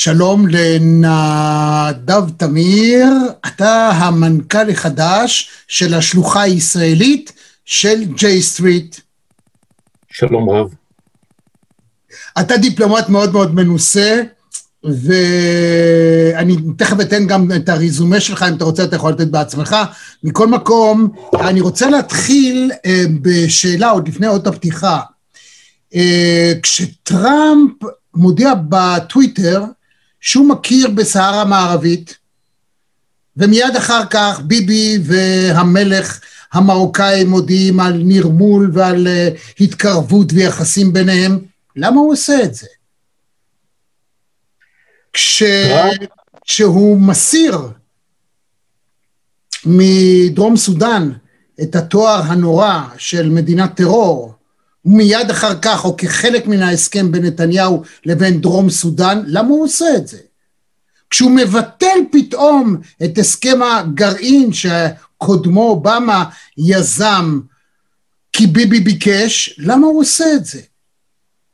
שלום לנדב תמיר, אתה המנכ"ל החדש של השלוחה הישראלית של ג'יי סטריט. שלום רב. אתה דיפלומט מאוד מאוד מנוסה, ואני תכף אתן גם את הרזומה שלך, אם אתה רוצה אתה יכול לתת בעצמך. מכל מקום, אני רוצה להתחיל אה, בשאלה עוד לפני עוד הפתיחה. אה, כשטראמפ מודיע בטוויטר שהוא מכיר בסהרה המערבית, ומיד אחר כך ביבי והמלך המרוקאי מודיעים על נרמול ועל uh, התקרבות ויחסים ביניהם, למה הוא עושה את זה? כש... כשהוא מסיר מדרום סודאן את התואר הנורא של מדינת טרור, ומיד אחר כך, או כחלק מן ההסכם בין נתניהו לבין דרום סודאן, למה הוא עושה את זה? כשהוא מבטל פתאום את הסכם הגרעין שקודמו אובמה יזם כי ביבי ביקש, למה הוא עושה את זה?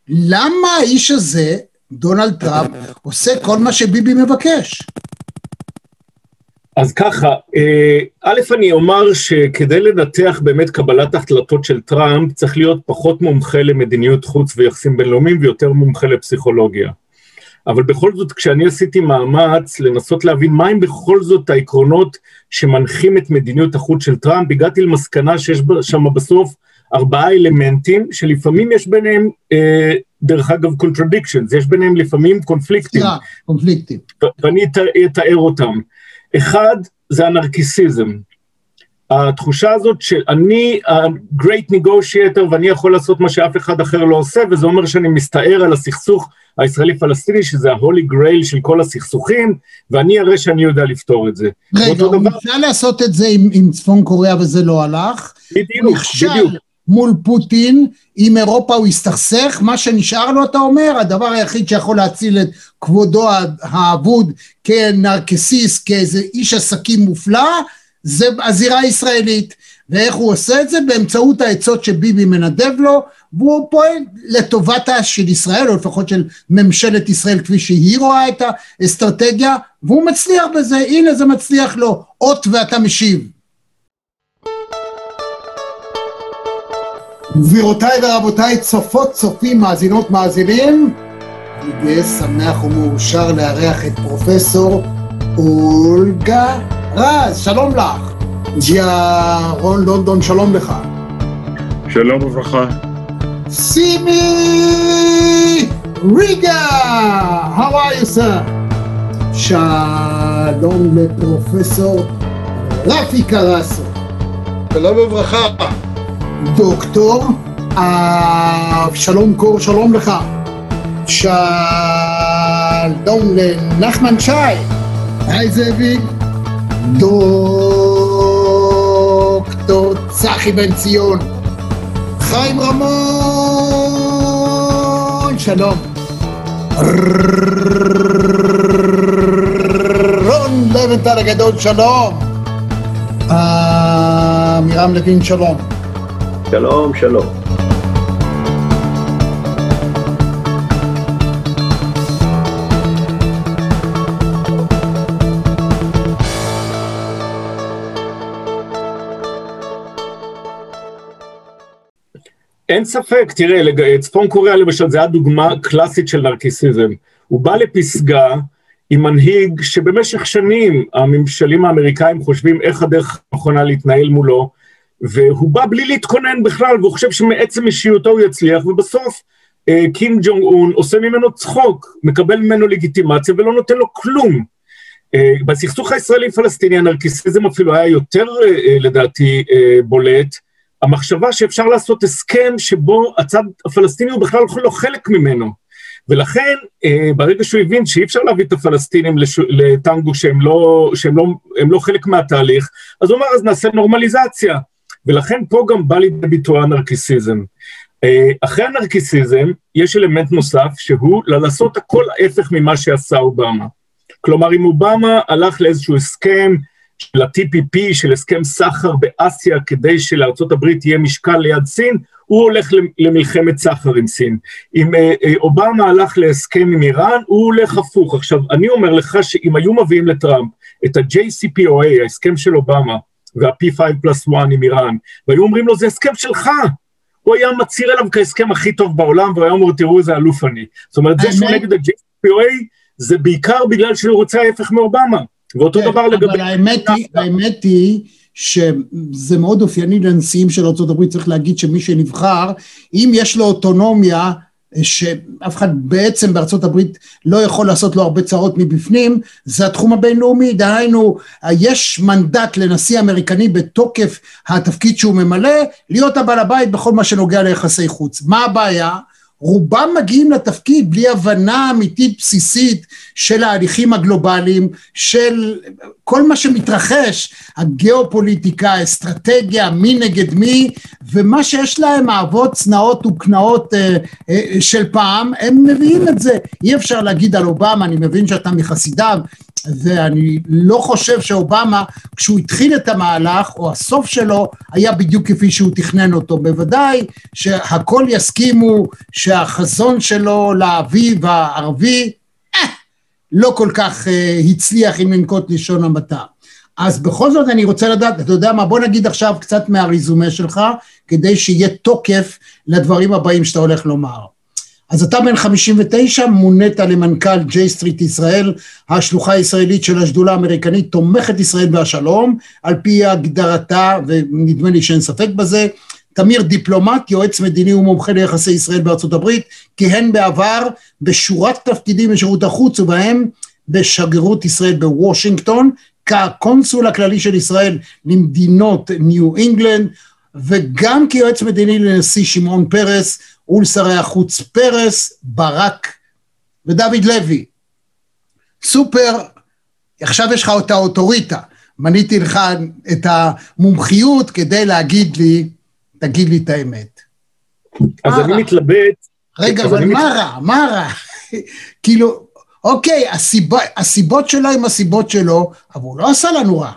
למה האיש הזה, דונלד טראמפ, עושה כל מה שביבי מבקש? אז ככה, אה, א', אני אומר שכדי לנתח באמת קבלת החלטות של טראמפ, צריך להיות פחות מומחה למדיניות חוץ ויחסים בינלאומיים ויותר מומחה לפסיכולוגיה. אבל בכל זאת, כשאני עשיתי מאמץ לנסות להבין מהם בכל זאת העקרונות שמנחים את מדיניות החוץ של טראמפ, הגעתי למסקנה שיש שם בסוף ארבעה אלמנטים, שלפעמים יש ביניהם, אה, דרך אגב, contradictions, יש ביניהם לפעמים קונפליקטים. קונפליקטים. ואני אתאר אותם. אחד, זה הנרקיסיזם. התחושה הזאת שאני ה-great negotiator ואני יכול לעשות מה שאף אחד אחר לא עושה, וזה אומר שאני מסתער על הסכסוך הישראלי-פלסטיני, שזה ה-holy grail של כל הסכסוכים, ואני אראה שאני יודע לפתור את זה. רגע, הוא. ניסה לעשות את זה עם, עם צפון קוריאה וזה לא הלך. בדיוק, בדיוק. מול פוטין, עם אירופה הוא הסתכסך, מה שנשאר לו אתה אומר, הדבר היחיד שיכול להציל את כבודו האבוד כנרקסיס, כאיזה איש עסקים מופלא, זה הזירה הישראלית. ואיך הוא עושה את זה? באמצעות העצות שביבי מנדב לו, והוא פועל לטובתה של ישראל, או לפחות של ממשלת ישראל כפי שהיא רואה את האסטרטגיה, והוא מצליח בזה, הנה זה מצליח לו, אות ואתה משיב. גבירותיי ורבותיי, צופות, צופים, מאזינות, מאזינים, אני גאה, שמח ומאושר לארח את פרופסור אולגה רז, שלום לך. ג'יה רון לונדון, שלום לך. שלום וברכה. סימי ריגה, how are you sir? שלום לפרופסור רפי קרסו. שלום וברכה. דוקטור אבשלום קור, שלום לך. שלום לנחמן שי. היי זאביק. דוקטור צחי בן ציון. חיים רמון, שלום. רון לבנטל הגדול, שלום. עמירם לוין, שלום. שלום, שלום. אין ספק, תראה, צפון קוריאה למשל, זה היה דוגמה קלאסית של נרקיסיזם. הוא בא לפסגה עם מנהיג שבמשך שנים הממשלים האמריקאים חושבים איך הדרך הנכונה להתנהל מולו, והוא בא בלי להתכונן בכלל, והוא חושב שמעצם אישיותו הוא יצליח, ובסוף אה, קים ג'ונג און עושה ממנו צחוק, מקבל ממנו לגיטימציה ולא נותן לו כלום. אה, בסכסוך הישראלי-פלסטיני הנרקיסיזם אפילו היה יותר, אה, אה לדעתי, אה, בולט, המחשבה שאפשר לעשות הסכם שבו הצד הפלסטיני הוא בכלל לא חלק ממנו. ולכן, אה, ברגע שהוא הבין שאי אפשר להביא את הפלסטינים לש... לטנגו שהם לא, שהם לא, לא חלק מהתהליך, אז הוא אמר, אז נעשה נורמליזציה. ולכן פה גם בא לידי ביטוי הנרקיסיזם. אה, אחרי הנרקיסיזם, יש אלמנט נוסף, שהוא לעשות הכל ההפך ממה שעשה אובמה. כלומר, אם אובמה הלך לאיזשהו הסכם, של ה-TPP, של הסכם סחר באסיה, כדי שלארה"ב יהיה משקל ליד סין, הוא הולך למלחמת סחר עם סין. אם אובמה הלך להסכם עם איראן, הוא הולך הפוך. עכשיו, אני אומר לך שאם היו מביאים לטראמפ את ה-JCPOA, ההסכם של אובמה, וה-P5 פלוס 1 עם איראן, והיו אומרים לו, זה הסכם שלך. הוא היה מצהיר עליו כהסכם הכי טוב בעולם, והוא היה אומר, תראו איזה אלוף אני. זאת אומרת, זה שהוא נגד ה-JCPOA, זה בעיקר בגלל שהוא רוצה ההפך מאובמה. ואותו כן, דבר לגבי... אבל האמת היא, האמת היא שזה מאוד אופייני לנשיאים של ארה"ב, צריך להגיד שמי שנבחר, אם יש לו אוטונומיה, שאף אחד בעצם בארצות הברית לא יכול לעשות לו הרבה צרות מבפנים, זה התחום הבינלאומי, דהיינו, יש מנדט לנשיא אמריקני בתוקף התפקיד שהוא ממלא, להיות הבעל הבית בכל מה שנוגע ליחסי חוץ. מה הבעיה? רובם מגיעים לתפקיד בלי הבנה אמיתית בסיסית של ההליכים הגלובליים, של כל מה שמתרחש, הגיאופוליטיקה, האסטרטגיה, מי נגד מי, ומה שיש להם אהבות, צנעות וקנאות אה, אה, של פעם, הם מביאים את זה. אי אפשר להגיד על אובמה, אני מבין שאתה מחסידיו, ואני לא חושב שאובמה, כשהוא התחיל את המהלך, או הסוף שלו, היה בדיוק כפי שהוא תכנן אותו. בוודאי שהכל יסכימו שהחזון שלו לאביב הערבי, אה, לא כל כך אה, הצליח אם לנקוט לשון המעטה. אז בכל זאת אני רוצה לדעת, אתה יודע מה, בוא נגיד עכשיו קצת מהריזומה שלך, כדי שיהיה תוקף לדברים הבאים שאתה הולך לומר. אז אתה בן 59, מונית למנכ"ל ג'יי סטריט ישראל, השלוחה הישראלית של השדולה האמריקנית תומכת ישראל והשלום, על פי הגדרתה, ונדמה לי שאין ספק בזה, תמיר דיפלומט, יועץ מדיני ומומחה ליחסי ישראל בארצות הברית, כיהן בעבר בשורת תפקידים בשירות החוץ ובהם בשגרירות ישראל בוושינגטון, כקונסול הכללי של ישראל למדינות ניו אינגלנד, וגם כיועץ מדיני לנשיא שמעון פרס ולשרי החוץ פרס, ברק ודוד לוי. סופר, עכשיו יש לך את האוטוריטה, מניתי לך את המומחיות כדי להגיד לי, תגיד לי את האמת. אז אני מתלבט. רגע, אבל מה רע? מה רע? כאילו, אוקיי, הסיבות שלו הם הסיבות שלו, אבל הוא לא עשה לנו רע.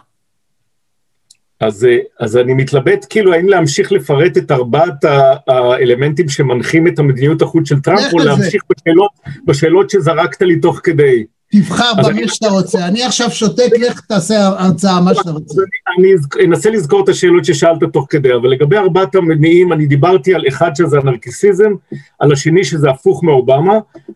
אז, אה, אז אני מתלבט כאילו האם להמשיך לפרט את ארבעת האלמנטים שמנחים את המדיניות החוץ של טראמפ, או להמשיך בשאלות, בשאלות שזרקת לי תוך כדי. תבחר במה שאתה רוצה, אני עכשיו שותק, לך תעשה הרצאה, מה שאתה רוצה. אני, אני אנסה לזכור את השאלות ששאלת תוך כדי, אבל לגבי ארבעת המניעים, אני דיברתי על אחד שזה הנרקיסיזם, על השני שזה הפוך מאובמה,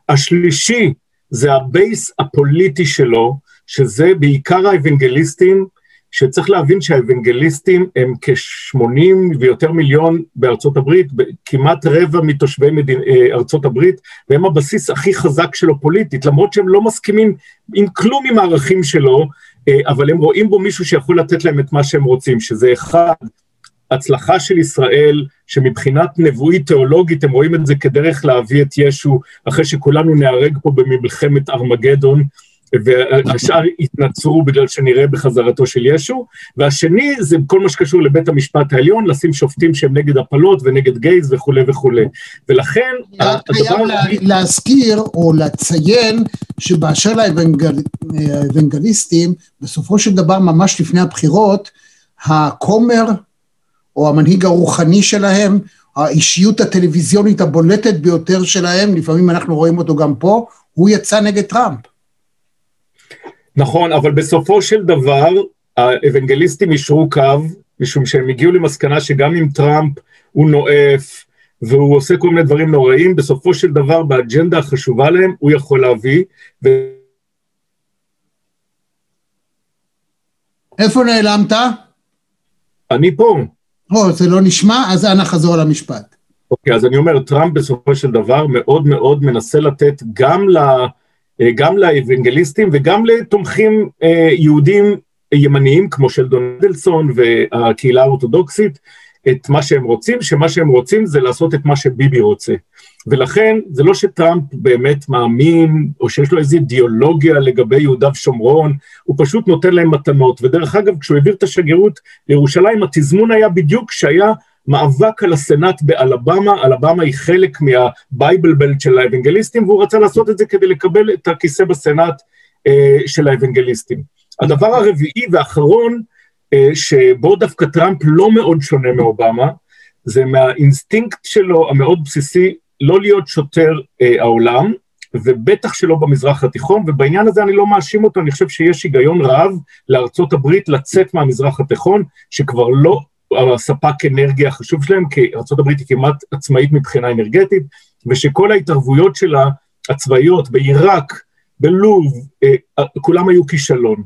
השלישי זה ה base הפוליטי שלו, שזה בעיקר האבנגליסטים, שצריך להבין שהאוונגליסטים הם כ-80 ויותר מיליון בארצות הברית, כמעט רבע מתושבי מדין, אה, ארצות הברית, והם הבסיס הכי חזק שלו פוליטית, למרות שהם לא מסכימים עם כלום עם הערכים שלו, אה, אבל הם רואים בו מישהו שיכול לתת להם את מה שהם רוצים, שזה אחד, הצלחה של ישראל, שמבחינת נבואית תיאולוגית הם רואים את זה כדרך להביא את ישו, אחרי שכולנו נהרג פה במלחמת ארמגדון, והשאר יתנצרו בגלל שנראה בחזרתו של ישו, והשני זה כל מה שקשור לבית המשפט העליון, לשים שופטים שהם נגד הפלות ונגד גייז וכולי וכולי. ולכן הדבר... חייב להזכיר או לציין שבאשר לאבנגליסטים, בסופו של דבר ממש לפני הבחירות, הכומר או המנהיג הרוחני שלהם, האישיות הטלוויזיונית הבולטת ביותר שלהם, לפעמים אנחנו רואים אותו גם פה, הוא יצא נגד טראמפ. נכון, אבל בסופו של דבר, האוונגליסטים אישרו קו, משום שהם הגיעו למסקנה שגם אם טראמפ הוא נואף, והוא עושה כל מיני דברים נוראים, בסופו של דבר, באג'נדה החשובה להם, הוא יכול להביא. ו... איפה נעלמת? אני פה. או, זה לא נשמע, אז אנא חזור למשפט. אוקיי, אז אני אומר, טראמפ בסופו של דבר מאוד מאוד מנסה לתת גם ל... לה... אה, גם לאבנגליסטים וגם לתומכים אה, יהודים ימניים כמו שלדון אדלסון והקהילה האורתודוקסית, את מה שהם רוצים, שמה שהם רוצים זה לעשות את מה שביבי רוצה. ולכן זה לא שטראמפ באמת מאמין, או שיש לו איזו אידיאולוגיה לגבי יהודה ושומרון, הוא פשוט נותן להם מתנות. ודרך אגב, כשהוא העביר את השגרירות לירושלים, התזמון היה בדיוק כשהיה מאבק על הסנאט באלבמה, אלבמה היא חלק מהבייבל בלט של האבנגליסטים, והוא רצה לעשות את זה כדי לקבל את הכיסא בסנאט אה, של האבנגליסטים. הדבר הרביעי והאחרון, אה, שבו דווקא טראמפ לא מאוד שונה מאובמה, זה מהאינסטינקט שלו המאוד בסיסי לא להיות שוטר אה, העולם, ובטח שלא במזרח התיכון, ובעניין הזה אני לא מאשים אותו, אני חושב שיש היגיון רב לארצות הברית לצאת מהמזרח התיכון, שכבר לא הספק אנרגיה החשוב שלהם, כי ארה"ב היא כמעט עצמאית מבחינה אנרגטית, ושכל ההתערבויות שלה, הצבאיות, בעיראק, בלוב, אה, אה, כולם היו כישלון.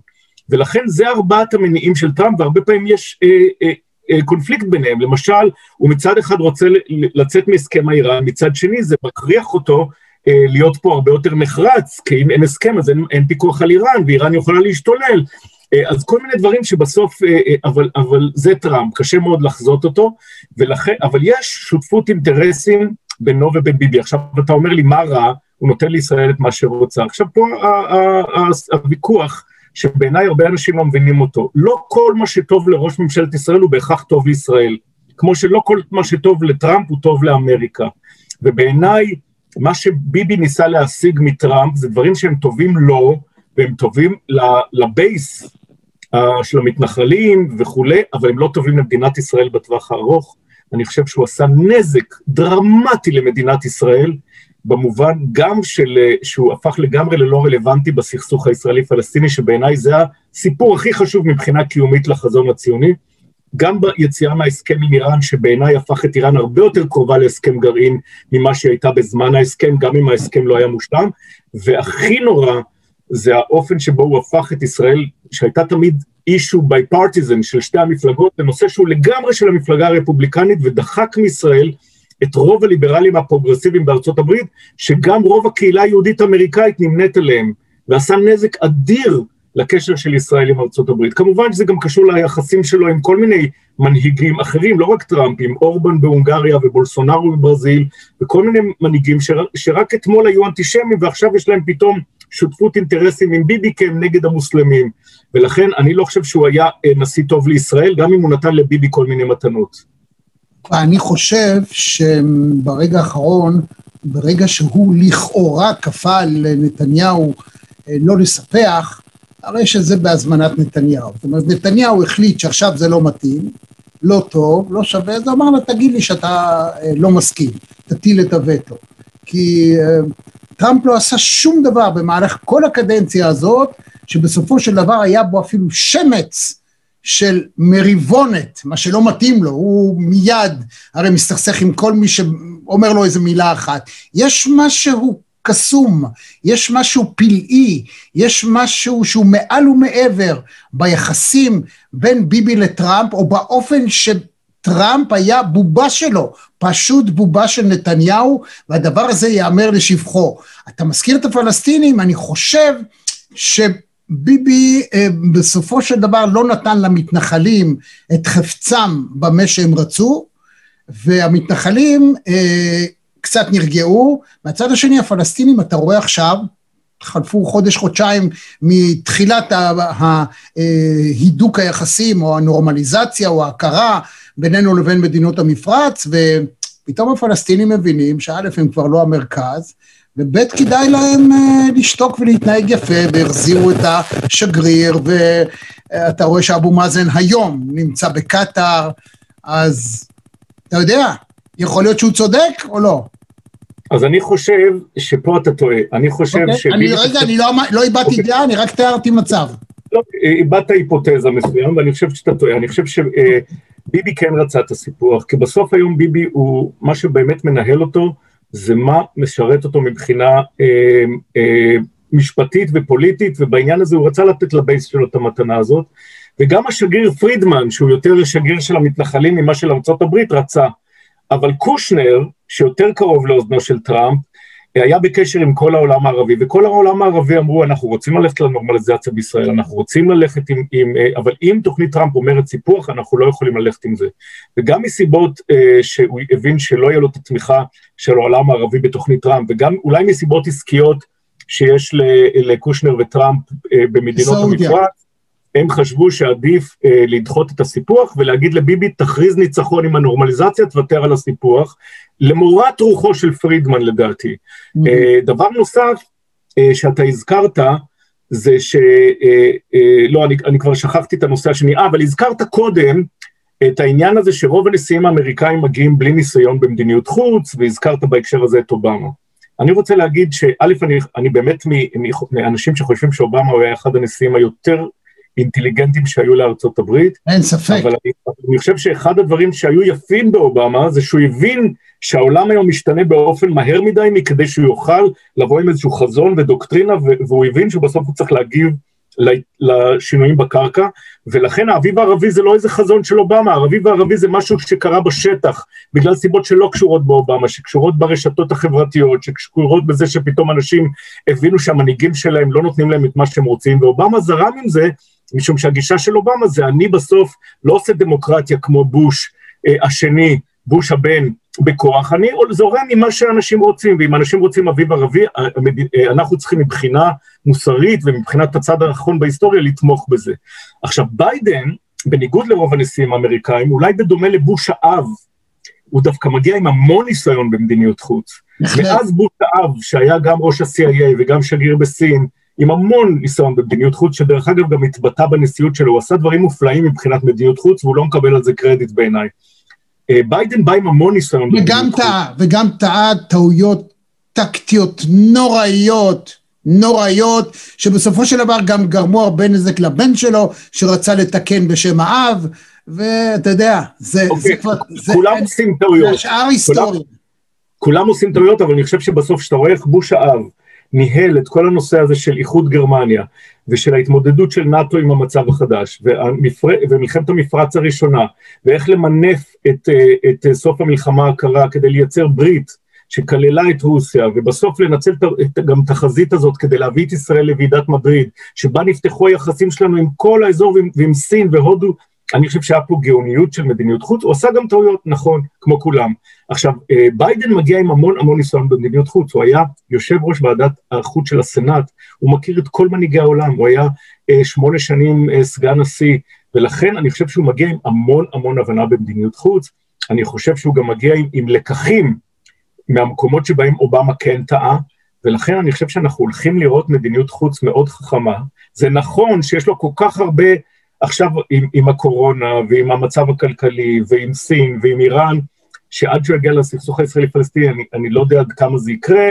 ולכן זה ארבעת המניעים של טראמפ, והרבה פעמים יש אה, אה, אה, קונפליקט ביניהם. למשל, הוא מצד אחד רוצה לצאת מהסכם האיראן, מצד שני זה מכריח אותו אה, להיות פה הרבה יותר נחרץ, כי אם אין הסכם אז אין, אין פיקוח על איראן, ואיראן יכולה להשתולל. אה, אז כל מיני דברים שבסוף, אה, אה, אבל, אבל זה טראמפ, קשה מאוד לחזות אותו, ולכן, אבל יש שותפות אינטרסים בינו ובין ביבי. עכשיו, אתה אומר לי, מה רע? הוא נותן לישראל את מה שרוצה. עכשיו, פה הוויכוח, שבעיניי הרבה אנשים לא מבינים אותו, לא כל מה שטוב לראש ממשלת ישראל הוא בהכרח טוב לישראל, כמו שלא כל מה שטוב לטראמפ הוא טוב לאמריקה. ובעיניי, מה שביבי ניסה להשיג מטראמפ זה דברים שהם טובים לו, והם טובים לבייס uh, של המתנחלים וכולי, אבל הם לא טובים למדינת ישראל בטווח הארוך. אני חושב שהוא עשה נזק דרמטי למדינת ישראל, במובן גם של, אה, שהוא הפך לגמרי ללא רלוונטי בסכסוך הישראלי-פלסטיני, שבעיניי זה הסיפור הכי חשוב מבחינה קיומית לחזון הציוני. גם ביציאה מההסכם עם איראן, שבעיניי הפך את איראן הרבה יותר קרובה להסכם גרעין ממה שהיא הייתה בזמן ההסכם, גם אם ההסכם לא היה מושלם, והכי נורא, זה האופן שבו הוא הפך את ישראל, שהייתה תמיד issue bipartisan של שתי המפלגות, לנושא שהוא לגמרי של המפלגה הרפובליקנית, ודחק מישראל את רוב הליברלים הפרוגרסיביים בארצות הברית, שגם רוב הקהילה היהודית-אמריקאית נמנית עליהם, ועשה נזק אדיר לקשר של ישראל עם ארצות הברית. כמובן שזה גם קשור ליחסים שלו עם כל מיני מנהיגים אחרים, לא רק טראמפ, עם אורבן בהונגריה ובולסונארו בברזיל, וכל מיני מנהיגים שר, שרק אתמול היו אנטישמים ועכשיו יש להם פתאום שותפות אינטרסים עם ביבי כי נגד המוסלמים. ולכן אני לא חושב שהוא היה אה, נשיא טוב לישראל, גם אם הוא נתן לביבי כל מיני מתנות. אני חושב שברגע האחרון, ברגע שהוא לכאורה כפה על נתניהו אה, לא לספח, הרי שזה בהזמנת נתניהו. זאת אומרת, נתניהו החליט שעכשיו זה לא מתאים, לא טוב, לא שווה, אז אמר לה, תגיד לי שאתה אה, לא מסכים, תטיל את הווטו. כי טראמפ לא עשה שום דבר במהלך כל הקדנציה הזאת, שבסופו של דבר היה בו אפילו שמץ של מריבונת, מה שלא מתאים לו, הוא מיד הרי מסתכסך עם כל מי שאומר לו איזה מילה אחת. יש משהו קסום, יש משהו פלאי, יש משהו שהוא מעל ומעבר ביחסים בין ביבי לטראמפ, או באופן ש... טראמפ היה בובה שלו, פשוט בובה של נתניהו, והדבר הזה ייאמר לשבחו. אתה מזכיר את הפלסטינים, אני חושב שביבי אה, בסופו של דבר לא נתן למתנחלים את חפצם במה שהם רצו, והמתנחלים אה, קצת נרגעו, מהצד השני הפלסטינים, אתה רואה עכשיו, חלפו חודש, חודשיים מתחילת ההידוק היחסים, או הנורמליזציה, או ההכרה בינינו לבין מדינות המפרץ, ופתאום הפלסטינים מבינים שא' הם כבר לא המרכז, וב' כדאי להם אה, לשתוק ולהתנהג יפה, והחזירו את השגריר, ואתה רואה שאבו מאזן היום נמצא בקטאר, אז אתה יודע, יכול להיות שהוא צודק או לא? אז אני חושב שפה אתה טועה, אני חושב okay. אוקיי. ש... אני רגע, אני לא, לא איבדתי okay. אוקיי. דעה, אני רק תיארתי מצב. לא, איבדת היפותזה מסוים, ואני חושב שאתה טועה, אני חושב שביבי כן רצה את הסיפוח, כי בסוף היום ביבי הוא, מה שבאמת מנהל אותו, זה מה משרת אותו מבחינה אה, אה, משפטית ופוליטית, ובעניין הזה הוא רצה לתת לבייס שלו את המתנה הזאת, וגם השגריר פרידמן, שהוא יותר שגריר של המתנחלים ממה של ארה"ב, רצה. אבל קושנר, שיותר קרוב לאוזנו של טראמפ, היה בקשר עם כל העולם הערבי, וכל העולם הערבי אמרו, אנחנו רוצים ללכת לנורמליזציה בישראל, אנחנו רוצים ללכת עם, עם אה, אבל אם תוכנית טראמפ אומרת סיפוח, אנחנו לא יכולים ללכת עם זה. וגם מסיבות אה, שהוא הבין שלא יהיה לו את התמיכה של העולם הערבי בתוכנית טראמפ, וגם אולי מסיבות עסקיות שיש לקושנר וטראמפ אה, במדינות המפרץ, הם חשבו שעדיף אה, לדחות את הסיפוח ולהגיד לביבי, תכריז ניצחון עם הנורמליזציה, תוותר על הסיפוח, למורת רוחו של פרידמן לדעתי. Mm-hmm. אה, דבר נוסף אה, שאתה הזכרת, זה ש... אה, אה, לא, אני, אני כבר שכחתי את הנושא השני, אה, אבל הזכרת קודם את העניין הזה שרוב הנשיאים האמריקאים מגיעים בלי ניסיון במדיניות חוץ, והזכרת בהקשר הזה את אובמה. אני רוצה להגיד שא', אני, אני באמת מאנשים שחושבים שאובמה הוא היה אחד הנשיאים היותר אינטליגנטים שהיו לארצות הברית. אין ספק. אבל אני, אני חושב שאחד הדברים שהיו יפים באובמה זה שהוא הבין שהעולם היום משתנה באופן מהר מדי מכדי שהוא יוכל לבוא עם איזשהו חזון ודוקטרינה, והוא הבין שבסוף הוא צריך להגיב לשינויים בקרקע, ולכן האביב הערבי זה לא איזה חזון של אובמה, האביב הערבי זה משהו שקרה בשטח, בגלל סיבות שלא קשורות באובמה, שקשורות ברשתות החברתיות, שקשורות בזה שפתאום אנשים הבינו שהמנהיגים שלהם לא נותנים להם את מה שהם רוצים, ואובמה זרם עם זה, משום שהגישה של אובמה זה אני בסוף לא עושה דמוקרטיה כמו בוש אה, השני, בוש הבן, בכוח, אני זורם ממה שאנשים רוצים, ואם אנשים רוצים אביב ערבי, אנחנו צריכים מבחינה מוסרית ומבחינת הצד הנכון בהיסטוריה לתמוך בזה. עכשיו, ביידן, בניגוד לרוב הנשיאים האמריקאים, אולי בדומה לבוש האב, הוא דווקא מגיע עם המון ניסיון במדיניות חוץ. מאז בוש האב, שהיה גם ראש ה- CIA וגם שגריר בסין, עם המון ניסיון במדיניות חוץ, שדרך אגב גם התבטא בנשיאות שלו, הוא עשה דברים מופלאים מבחינת מדיניות חוץ, והוא לא מקבל על זה קרדיט בעיניי. אה, ביידן בא עם המון ניסיון. וגם טעה, וגם טעה טעויות טקטיות נוראיות, נוראיות, שבסופו של דבר גם גרמו הרבה נזק לבן שלו, שרצה לתקן בשם האב, ואתה יודע, זה, אוקיי, זה כבר... כולם זה, עושים טעויות. זה השאר היסטוריה. כולם, כולם עושים טעויות, אבל אני חושב שבסוף כשאתה רואה איך בוש האב ניהל את כל הנושא הזה של איחוד גרמניה, ושל ההתמודדות של נאט"ו עם המצב החדש, והמפר... ומלחמת המפרץ הראשונה, ואיך למנף את, אה, את סוף המלחמה הקרה כדי לייצר ברית שכללה את רוסיה, ובסוף לנצל את, גם את החזית הזאת כדי להביא את ישראל לוועידת מדריד, שבה נפתחו היחסים שלנו עם כל האזור ועם, ועם סין והודו, אני חושב שהיה פה גאוניות של מדיניות חוץ, הוא עשה גם טעויות, נכון, כמו כולם. עכשיו, אה, ביידן מגיע עם המון המון ניסיון במדיניות חוץ, הוא היה יושב ראש ועדת החוץ של הסנאט, הוא מכיר את כל מנהיגי העולם, הוא היה אה, שמונה שנים אה, סגן נשיא, ולכן אני חושב שהוא מגיע עם המון המון הבנה במדיניות חוץ, אני חושב שהוא גם מגיע עם, עם לקחים מהמקומות שבהם אובמה כן טעה, ולכן אני חושב שאנחנו הולכים לראות מדיניות חוץ מאוד חכמה. זה נכון שיש לו כל כך הרבה, עכשיו עם, עם הקורונה ועם המצב הכלכלי ועם סין ועם איראן, שעד שהוא יגיע לסכסוך הישראלי-פלסטיני, אני, אני לא יודע עד כמה זה יקרה,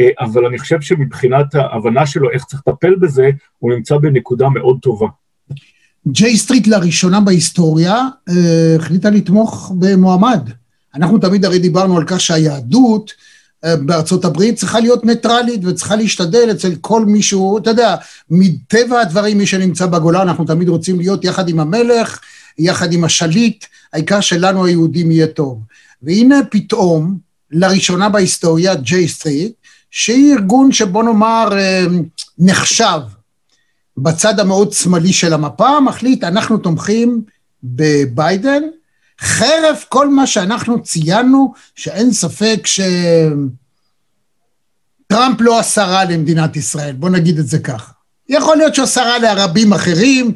אה, אבל אני חושב שמבחינת ההבנה שלו איך צריך לטפל בזה, הוא נמצא בנקודה מאוד טובה. ג'יי סטריט לראשונה בהיסטוריה אה, החליטה לתמוך במועמד. אנחנו תמיד הרי דיברנו על כך שהיהדות בארצות הברית צריכה להיות ניטרלית וצריכה להשתדל אצל כל מישהו, אתה יודע, מטבע הדברים מי שנמצא בגולה, אנחנו תמיד רוצים להיות יחד עם המלך, יחד עם השליט, העיקר שלנו היהודים יהיה טוב. והנה פתאום, לראשונה בהיסטוריה, ג'יי סטריט, שהיא ארגון שבוא נאמר אה, נחשב בצד המאוד שמאלי של המפה, מחליט, אנחנו תומכים בביידן, חרף כל מה שאנחנו ציינו, שאין ספק שטראמפ לא עשה רע למדינת ישראל, בוא נגיד את זה ככה. יכול להיות שהוא עשה רע לרבים אחרים,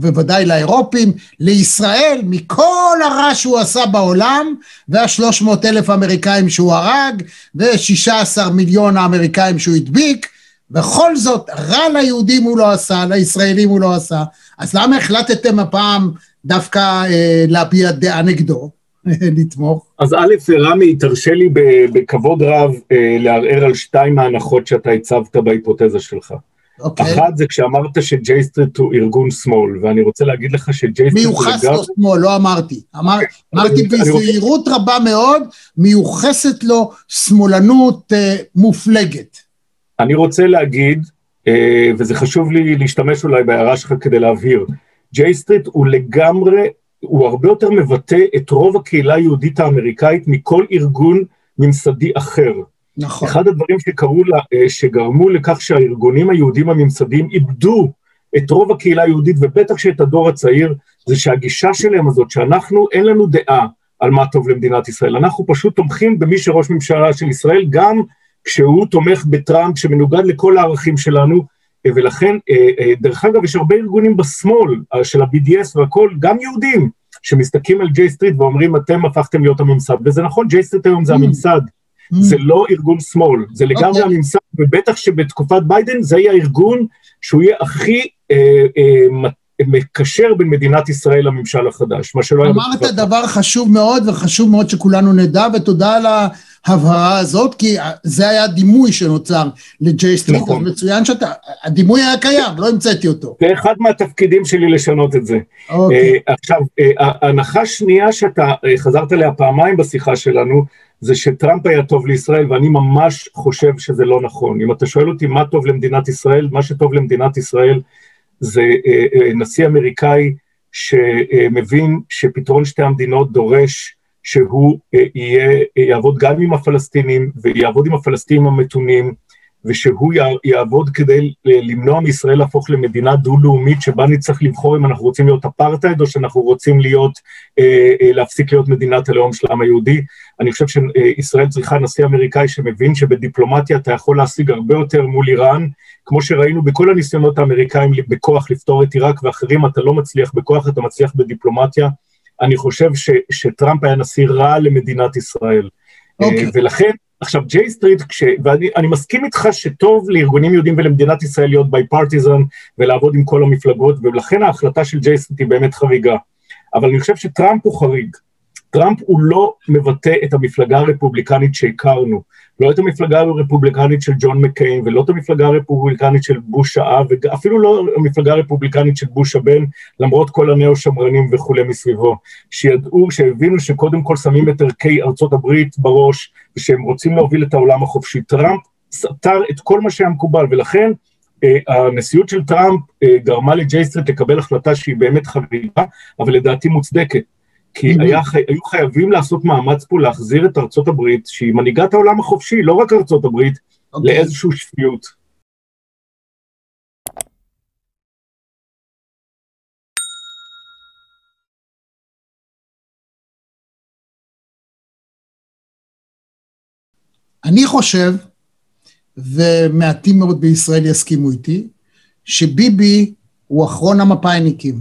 ובוודאי לאירופים, לישראל, מכל הרע שהוא עשה בעולם, והשלוש מאות אלף אמריקאים שהוא הרג, ושישה עשר מיליון האמריקאים שהוא הדביק, בכל זאת, רע ליהודים הוא לא עשה, לישראלים הוא לא עשה, אז למה החלטתם הפעם דווקא אה, להביע דעה נגדו, לתמוך? אז א', רמי, תרשה לי בכבוד רב אה, לערער על שתיים ההנחות שאתה הצבת בהיפותזה שלך. אוקיי. אחת זה כשאמרת שג'יי סטריט הוא ארגון שמאל, ואני רוצה להגיד לך שג'יי סטריט הוא מיוחס לו שמאל, לא אמרתי. אמר, אוקיי. אמרתי בזהירות רוצה... רבה מאוד, מיוחסת לו שמאלנות אה, מופלגת. אני רוצה להגיד, אה, וזה חשוב לי להשתמש אולי בהערה שלך כדי להבהיר, ג'יי סטריט הוא לגמרי, הוא הרבה יותר מבטא את רוב הקהילה היהודית האמריקאית מכל ארגון ממסדי אחר. נכון. אחד הדברים שקרו לה, אה, שגרמו לכך שהארגונים היהודים הממסדיים איבדו את רוב הקהילה היהודית, ובטח שאת הדור הצעיר, זה שהגישה שלהם הזאת, שאנחנו, אין לנו דעה על מה טוב למדינת ישראל, אנחנו פשוט תומכים במי שראש ממשלה של ישראל, גם כשהוא תומך בטראמפ, שמנוגד לכל הערכים שלנו, ולכן, אה, דרך אגב, יש הרבה ארגונים בשמאל של ה- BDS והכול, גם יהודים, שמסתכלים על ג'יי סטריט ואומרים, אתם הפכתם להיות הממסד, וזה נכון, ג'יי סטריט היום זה mm. הממסד. Mm. זה לא ארגון שמאל, זה לגמרי okay. אוקיי. הממסד, ובטח שבתקופת ביידן זה יהיה הארגון שהוא יהיה הכי אה, אה, מקשר בין מדינת ישראל לממשל החדש, מה שלא היה... אמרת דבר חשוב מאוד, וחשוב מאוד שכולנו נדע, ותודה על ההבהרה הזאת, כי זה היה דימוי שנוצר לג'יי סטריט, נכון. אז מצוין שאתה, הדימוי היה קיים, לא המצאתי אותו. זה אחד מהתפקידים שלי לשנות את זה. אוקיי. Uh, עכשיו, uh, ההנחה שנייה שאתה uh, חזרת עליה פעמיים בשיחה שלנו, זה שטראמפ היה טוב לישראל, ואני ממש חושב שזה לא נכון. אם אתה שואל אותי מה טוב למדינת ישראל, מה שטוב למדינת ישראל זה אה, אה, נשיא אמריקאי שמבין שפתרון שתי המדינות דורש שהוא אה, יהיה, יעבוד גם עם הפלסטינים ויעבוד עם הפלסטינים המתונים, ושהוא יעבוד כדי למנוע מישראל להפוך למדינה דו-לאומית שבה נצטרך לבחור אם אנחנו רוצים להיות אפרטהייד או שאנחנו רוצים להיות, אה, אה, להפסיק להיות מדינת הלאום של העם היהודי. אני חושב שישראל צריכה נשיא אמריקאי שמבין שבדיפלומטיה אתה יכול להשיג הרבה יותר מול איראן, כמו שראינו בכל הניסיונות האמריקאים בכוח לפתור את עיראק ואחרים, אתה לא מצליח בכוח, אתה מצליח בדיפלומטיה. אני חושב ש, שטראמפ היה נשיא רע למדינת ישראל. Okay. אוקיי. אה, ולכן, עכשיו, ג'יי סטריט, כש... ואני מסכים איתך שטוב לארגונים יהודים ולמדינת ישראל להיות bipartisan ולעבוד עם כל המפלגות, ולכן ההחלטה של ג'יי סטריט היא באמת חריגה. אבל אני חושב שטראמפ הוא חריג. טראמפ הוא לא מבטא את המפלגה הרפובליקנית שהכרנו. לא את המפלגה הרפובליקנית של ג'ון מקיין, ולא את המפלגה הרפובליקנית של בוש האב, ואפילו לא המפלגה הרפובליקנית של בוש הבן, למרות כל הנאו-שמרנים וכולי מסביבו, שידעו, שהבינו שקודם כל שמים את ערכי ארצות הברית בראש, ושהם רוצים להוביל את העולם החופשי. טראמפ סתר את כל מה שהיה מקובל, ולכן אה, הנשיאות של טראמפ אה, גרמה לג'יי סטריט לקבל החלטה שהיא באמת חריגה, אבל לדעתי מוצדקת. כי. היה, היו חייבים לעשות מאמץ פה להחזיר את ארצות הברית, שהיא מנהיגת העולם החופשי, לא רק ארצות הברית, okay. אוקיי. לאיזושהי שפיות. אני חושב, ומעטים מאוד בישראל יסכימו איתי, שביבי הוא אחרון המפאיניקים,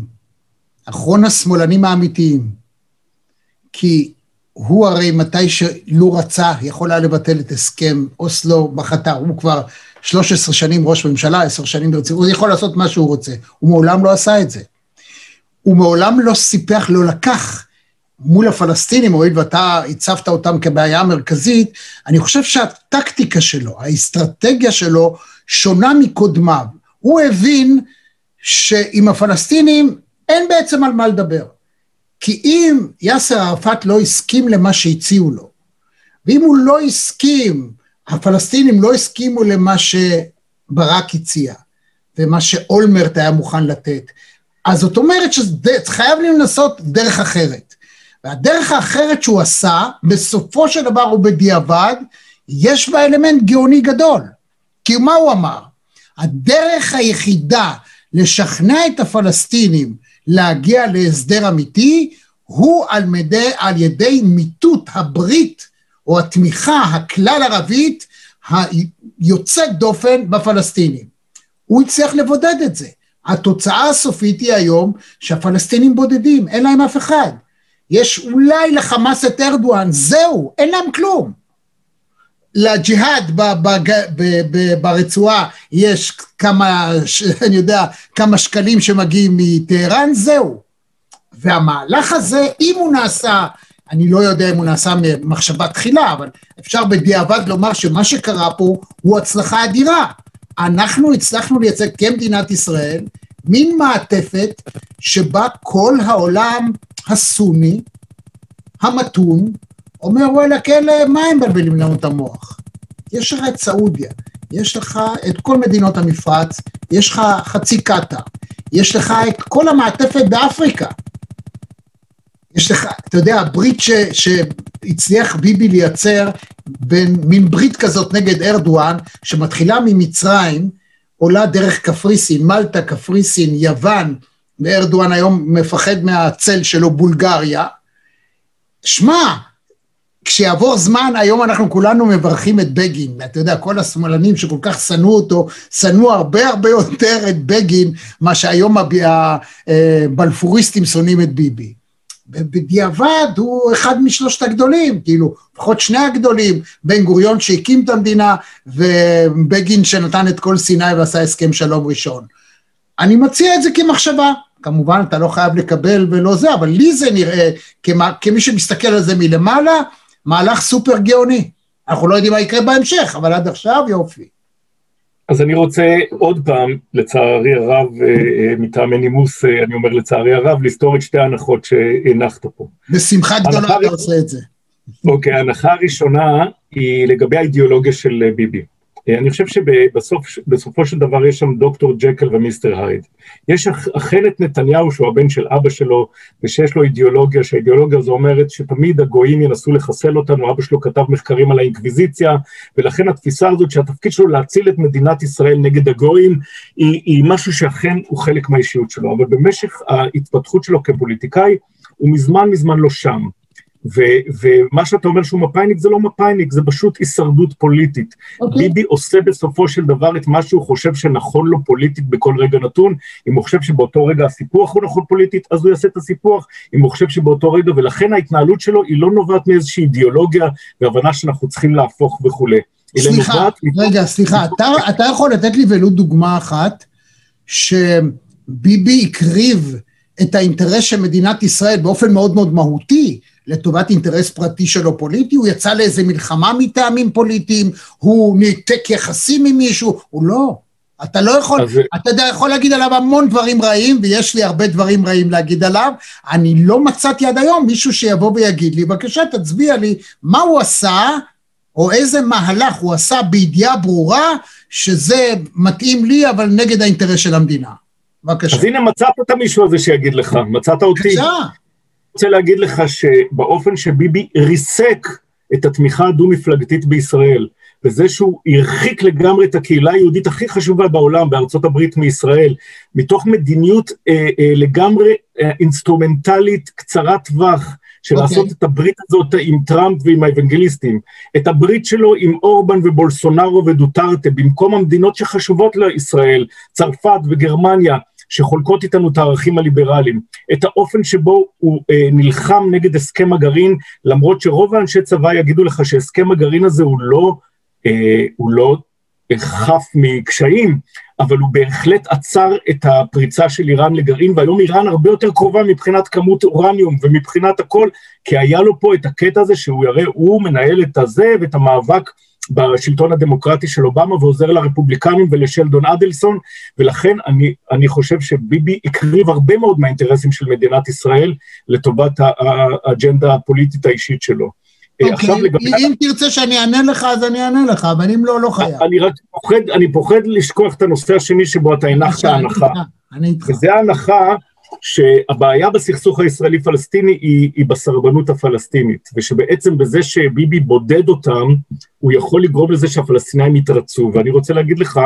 אחרון השמאלנים האמיתיים. כי הוא הרי מתי שלו רצה, יכול היה לבטל את הסכם אוסלו בחתר, הוא כבר 13 שנים ראש ממשלה, 10 שנים ברצינות, הוא יכול לעשות מה שהוא רוצה, הוא מעולם לא עשה את זה. הוא מעולם לא סיפח, לא לקח מול הפלסטינים, הואיל ואתה הצבת אותם כבעיה מרכזית, אני חושב שהטקטיקה שלו, האסטרטגיה שלו, שונה מקודמיו. הוא הבין שעם הפלסטינים אין בעצם על מה לדבר. כי אם יאסר ערפאת לא הסכים למה שהציעו לו, ואם הוא לא הסכים, הפלסטינים לא הסכימו למה שברק הציע, ומה שאולמרט היה מוכן לתת, אז זאת אומרת שחייב לנסות דרך אחרת. והדרך האחרת שהוא עשה, בסופו של דבר ובדיעבד, יש בה אלמנט גאוני גדול. כי מה הוא אמר? הדרך היחידה לשכנע את הפלסטינים להגיע להסדר אמיתי, הוא על, מדי, על ידי מיטוט הברית או התמיכה הכלל ערבית היוצאת דופן בפלסטינים. הוא הצליח לבודד את זה. התוצאה הסופית היא היום שהפלסטינים בודדים, אין להם אף אחד. יש אולי לחמאס את ארדואן, זהו, אין להם כלום. לג'יהאד ברצועה יש כמה, אני יודע, כמה שקלים שמגיעים מטהרן, זהו. והמהלך הזה, אם הוא נעשה, אני לא יודע אם הוא נעשה ממחשבה תחילה, אבל אפשר בדיעבד לומר שמה שקרה פה הוא הצלחה אדירה. אנחנו הצלחנו לייצג כמדינת ישראל מין מעטפת שבה כל העולם הסוני, המתון, אומר וואלה כאלה, מה הם מבלבלים לנו את המוח? יש לך את סעודיה, יש לך את כל מדינות המפרץ, יש לך חצי קטאר, יש לך את כל המעטפת באפריקה. יש לך, אתה יודע, הברית ש, שהצליח ביבי לייצר, בין מין ברית כזאת נגד ארדואן, שמתחילה ממצרים, עולה דרך קפריסין, מלטה, קפריסין, יוון, וארדואן היום מפחד מהצל שלו, בולגריה. שמע, כשיעבור זמן, היום אנחנו כולנו מברכים את בגין. אתה יודע, כל השמאלנים שכל כך שנאו אותו, שנאו הרבה הרבה יותר את בגין, מה שהיום הבלפוריסטים שונאים את ביבי. בדיעבד הוא אחד משלושת הגדולים, כאילו, לפחות שני הגדולים, בן גוריון שהקים את המדינה, ובגין שנתן את כל סיני ועשה הסכם שלום ראשון. אני מציע את זה כמחשבה, כמובן, אתה לא חייב לקבל ולא זה, אבל לי זה נראה, כמה, כמי שמסתכל על זה מלמעלה, מהלך סופר גאוני. אנחנו לא יודעים מה יקרה בהמשך, אבל עד עכשיו יופי. אז אני רוצה עוד פעם, לצערי הרב, אה, אה, מטעמי נימוס, אה, אני אומר לצערי הרב, לסתור את שתי ההנחות שהנחת פה. בשמחה גדולה אתה עושה את זה. אוקיי, ההנחה הראשונה היא לגבי האידיאולוגיה של ביבי. אני חושב שבסופו של דבר יש שם דוקטור ג'קל ומיסטר הייד. יש אכן את נתניהו שהוא הבן של אבא שלו, ושיש לו אידיאולוגיה, שהאידיאולוגיה הזו אומרת שתמיד הגויים ינסו לחסל אותנו, אבא שלו כתב מחקרים על האינקוויזיציה, ולכן התפיסה הזאת שהתפקיד שלו להציל את מדינת ישראל נגד הגויים, היא, היא משהו שאכן הוא חלק מהאישיות שלו, אבל במשך ההתפתחות שלו כפוליטיקאי, הוא מזמן מזמן לא שם. ו- ומה שאתה אומר שהוא מפאיניק זה לא מפאיניק, זה פשוט הישרדות פוליטית. Okay. אוקיי. ביבי עושה בסופו של דבר את מה שהוא חושב שנכון לו פוליטית בכל רגע נתון. אם הוא חושב שבאותו רגע הסיפוח הוא נכון פוליטית, אז הוא יעשה את הסיפוח. אם הוא חושב שבאותו רגע, ולכן ההתנהלות שלו היא לא נובעת מאיזושהי אידיאולוגיה והבנה שאנחנו צריכים להפוך וכולי. סליחה, רגע, סליחה, אתה, אתה יכול לתת לי ולו דוגמה אחת, שביבי הקריב את האינטרס של מדינת ישראל באופן מאוד מאוד מהותי, לטובת אינטרס פרטי שלו פוליטי, הוא יצא לאיזה מלחמה מטעמים פוליטיים, הוא ניתק יחסים עם מישהו, הוא לא. אתה לא יכול, אז... אתה יודע, יכול להגיד עליו המון דברים רעים, ויש לי הרבה דברים רעים להגיד עליו. אני לא מצאתי עד היום מישהו שיבוא ויגיד לי, בבקשה תצביע לי מה הוא עשה, או איזה מהלך הוא עשה בידיעה ברורה, שזה מתאים לי, אבל נגד האינטרס של המדינה. בבקשה. אז הנה מצאת את המישהו הזה שיגיד לך, מצאת אותי. בבקשה. רוצה להגיד לך שבאופן שביבי ריסק את התמיכה הדו-מפלגתית בישראל, בזה שהוא הרחיק לגמרי את הקהילה היהודית הכי חשובה בעולם, בארצות הברית מישראל, מתוך מדיניות אה, אה, לגמרי אה, אינסטרומנטלית קצרת טווח, של okay. אוקיי. לעשות את הברית הזאת עם טראמפ ועם האוונגליסטים, את הברית שלו עם אורבן ובולסונארו ודוטרטה, במקום המדינות שחשובות לישראל, צרפת וגרמניה, שחולקות איתנו את הערכים הליברליים, את האופן שבו הוא אה, נלחם נגד הסכם הגרעין, למרות שרוב האנשי צבא יגידו לך שהסכם הגרעין הזה הוא לא, אה, הוא לא חף מקשיים, אבל הוא בהחלט עצר את הפריצה של איראן לגרעין, והיום איראן הרבה יותר קרובה מבחינת כמות אורניום ומבחינת הכל, כי היה לו פה את הקטע הזה שהוא יראה, הוא מנהל את הזה ואת המאבק בשלטון הדמוקרטי של אובמה ועוזר לרפובליקנים ולשלדון אדלסון, ולכן אני, אני חושב שביבי הקריב הרבה מאוד מהאינטרסים של מדינת ישראל לטובת האג'נדה הפוליטית האישית שלו. אה, אוקיי, עכשיו לגבי... אם תרצה שאני אענה לך, אז אני אענה לך, אבל אם לא, לא חייב. אני רק פוחד, אני פוחד לשכוח את הנושא השני שבו אתה הנחת הנחה. אני איתך. וזה ההנחה שהבעיה בסכסוך הישראלי-פלסטיני היא, היא בסרבנות הפלסטינית, ושבעצם בזה שביבי בודד אותם, הוא יכול לגרום לזה שהפלסטינאים יתרצו, ואני רוצה להגיד לך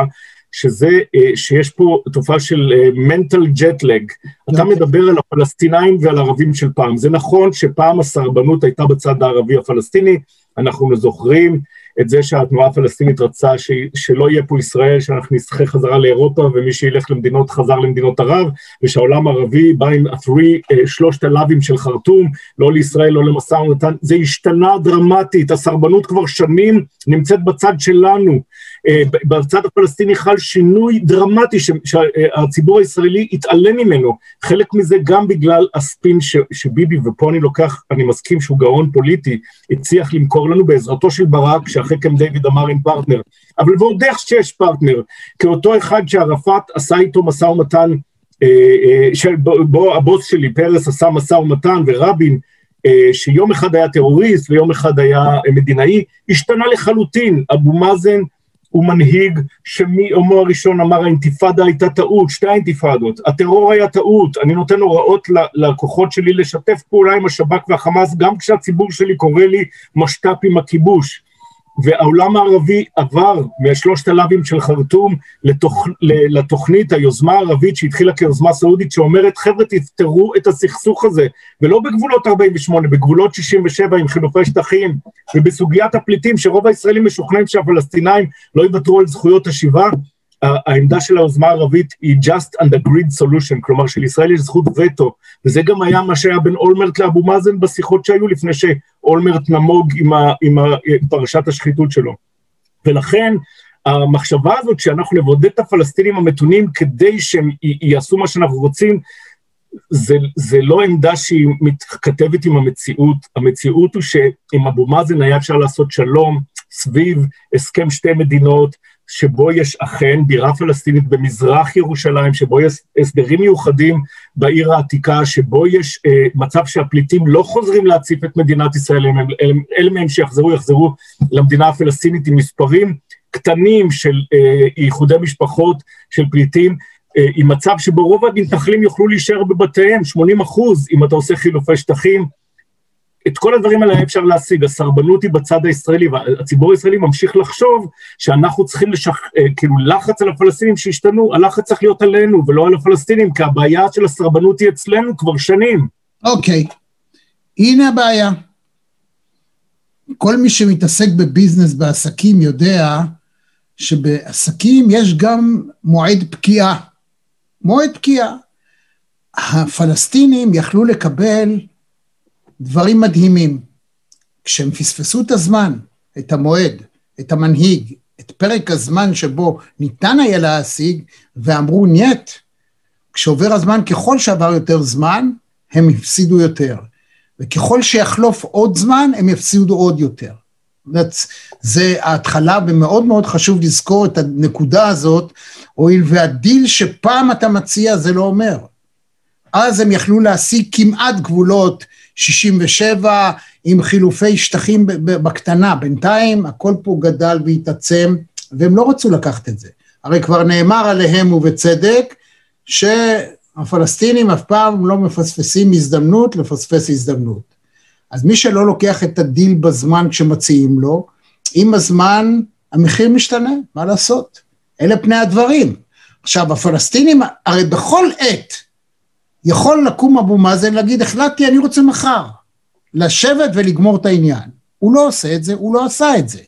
שזה, אה, שיש פה תופעה של אה, mental jet lag. אתה אוקיי. מדבר על הפלסטינאים ועל הערבים של פעם. זה נכון שפעם הסרבנות הייתה בצד הערבי הפלסטיני, אנחנו זוכרים את זה שהתנועה הפלסטינית רצה ש, שלא יהיה פה ישראל, שאנחנו נסחה חזרה לאירופה ומי שילך למדינות חזר למדינות ערב, ושהעולם הערבי בא עם הפרי, אה, שלושת הלאווים של חרטום, לא לישראל, לא למשא ומתן, זה השתנה דרמטית, הסרבנות כבר שנים נמצאת בצד שלנו. אה, בצד הפלסטיני חל שינוי דרמטי שהציבור הישראלי התעלם ממנו, חלק מזה גם בגלל הספין ש, שביבי, ופה אני לוקח, אני מסכים שהוא גאון פוליטי, הצליח למכור לנו בעזרתו של ברק, שאחרי קמפ דיוויד אמר אין פרטנר, אבל ועוד איך שיש פרטנר, כאותו אחד שערפאת עשה איתו משא ומתן, אה, אה, שבו הבוס שלי, פרס, עשה משא ומתן, ורבין, שיום אחד היה טרוריסט ויום אחד היה מדינאי, השתנה לחלוטין. אבו מאזן הוא מנהיג שמיומו הראשון אמר האינתיפאדה הייתה טעות, שתי האינתיפאדות, הטרור היה טעות, אני נותן הוראות ללקוחות שלי לשתף פעולה עם השב"כ והחמאס גם כשהציבור שלי קורא לי משת"פ עם הכיבוש. והעולם הערבי עבר מהשלושת הלאווים של חרטום לתוכ... לתוכנית, היוזמה הערבית שהתחילה כיוזמה סעודית שאומרת חבר'ה תפתרו את הסכסוך הזה. ולא בגבולות 48, בגבולות 67 עם חילופי שטחים ובסוגיית הפליטים שרוב הישראלים משוכנעים שהפלסטינאים לא יוותרו על זכויות השיבה העמדה של היוזמה הערבית היא just and agreed solution, כלומר שלישראל יש זכות וטו, וזה גם היה מה שהיה בין אולמרט לאבו מאזן בשיחות שהיו לפני שאולמרט נמוג עם, ה, עם ה, פרשת השחיתות שלו. ולכן המחשבה הזאת שאנחנו נבודד את הפלסטינים המתונים כדי שהם יעשו מה שאנחנו רוצים, זה, זה לא עמדה שהיא מתכתבת עם המציאות, המציאות הוא שעם אבו מאזן היה אפשר לעשות שלום סביב הסכם שתי מדינות, שבו יש אכן בירה פלסטינית במזרח ירושלים, שבו יש הסדרים מיוחדים בעיר העתיקה, שבו יש אה, מצב שהפליטים לא חוזרים להציף את מדינת ישראל, אלה מהם שיחזרו, יחזרו למדינה הפלסטינית עם מספרים קטנים של אה, איחודי משפחות של פליטים, אה, עם מצב שבו רוב המתנחלים יוכלו להישאר בבתיהם, 80 אחוז, אם אתה עושה חילופי שטחים. את כל הדברים האלה אפשר להשיג, הסרבנות היא בצד הישראלי, והציבור הישראלי ממשיך לחשוב שאנחנו צריכים לשח... אה, כאילו לחץ על הפלסטינים שישתנו, הלחץ צריך להיות עלינו ולא על הפלסטינים, כי הבעיה של הסרבנות היא אצלנו כבר שנים. אוקיי, okay. הנה הבעיה. כל מי שמתעסק בביזנס, בעסקים, יודע שבעסקים יש גם מועד פקיעה. מועד פקיעה. הפלסטינים יכלו לקבל דברים מדהימים. כשהם פספסו את הזמן, את המועד, את המנהיג, את פרק הזמן שבו ניתן היה להשיג, ואמרו ניית, כשעובר הזמן, ככל שעבר יותר זמן, הם הפסידו יותר. וככל שיחלוף עוד זמן, הם יפסידו עוד יותר. זה ההתחלה, ומאוד מאוד חשוב לזכור את הנקודה הזאת, הואיל והדיל שפעם אתה מציע זה לא אומר. אז הם יכלו להשיג כמעט גבולות 67 עם חילופי שטחים בקטנה, בינתיים הכל פה גדל והתעצם, והם לא רצו לקחת את זה. הרי כבר נאמר עליהם ובצדק, שהפלסטינים אף פעם לא מפספסים הזדמנות לפספס הזדמנות. אז מי שלא לוקח את הדיל בזמן כשמציעים לו, עם הזמן המחיר משתנה, מה לעשות? אלה פני הדברים. עכשיו, הפלסטינים, הרי בכל עת יכול לקום אבו מאזן להגיד, החלטתי, אני רוצה מחר לשבת ולגמור את העניין. הוא לא עושה את זה, הוא לא עשה את זה.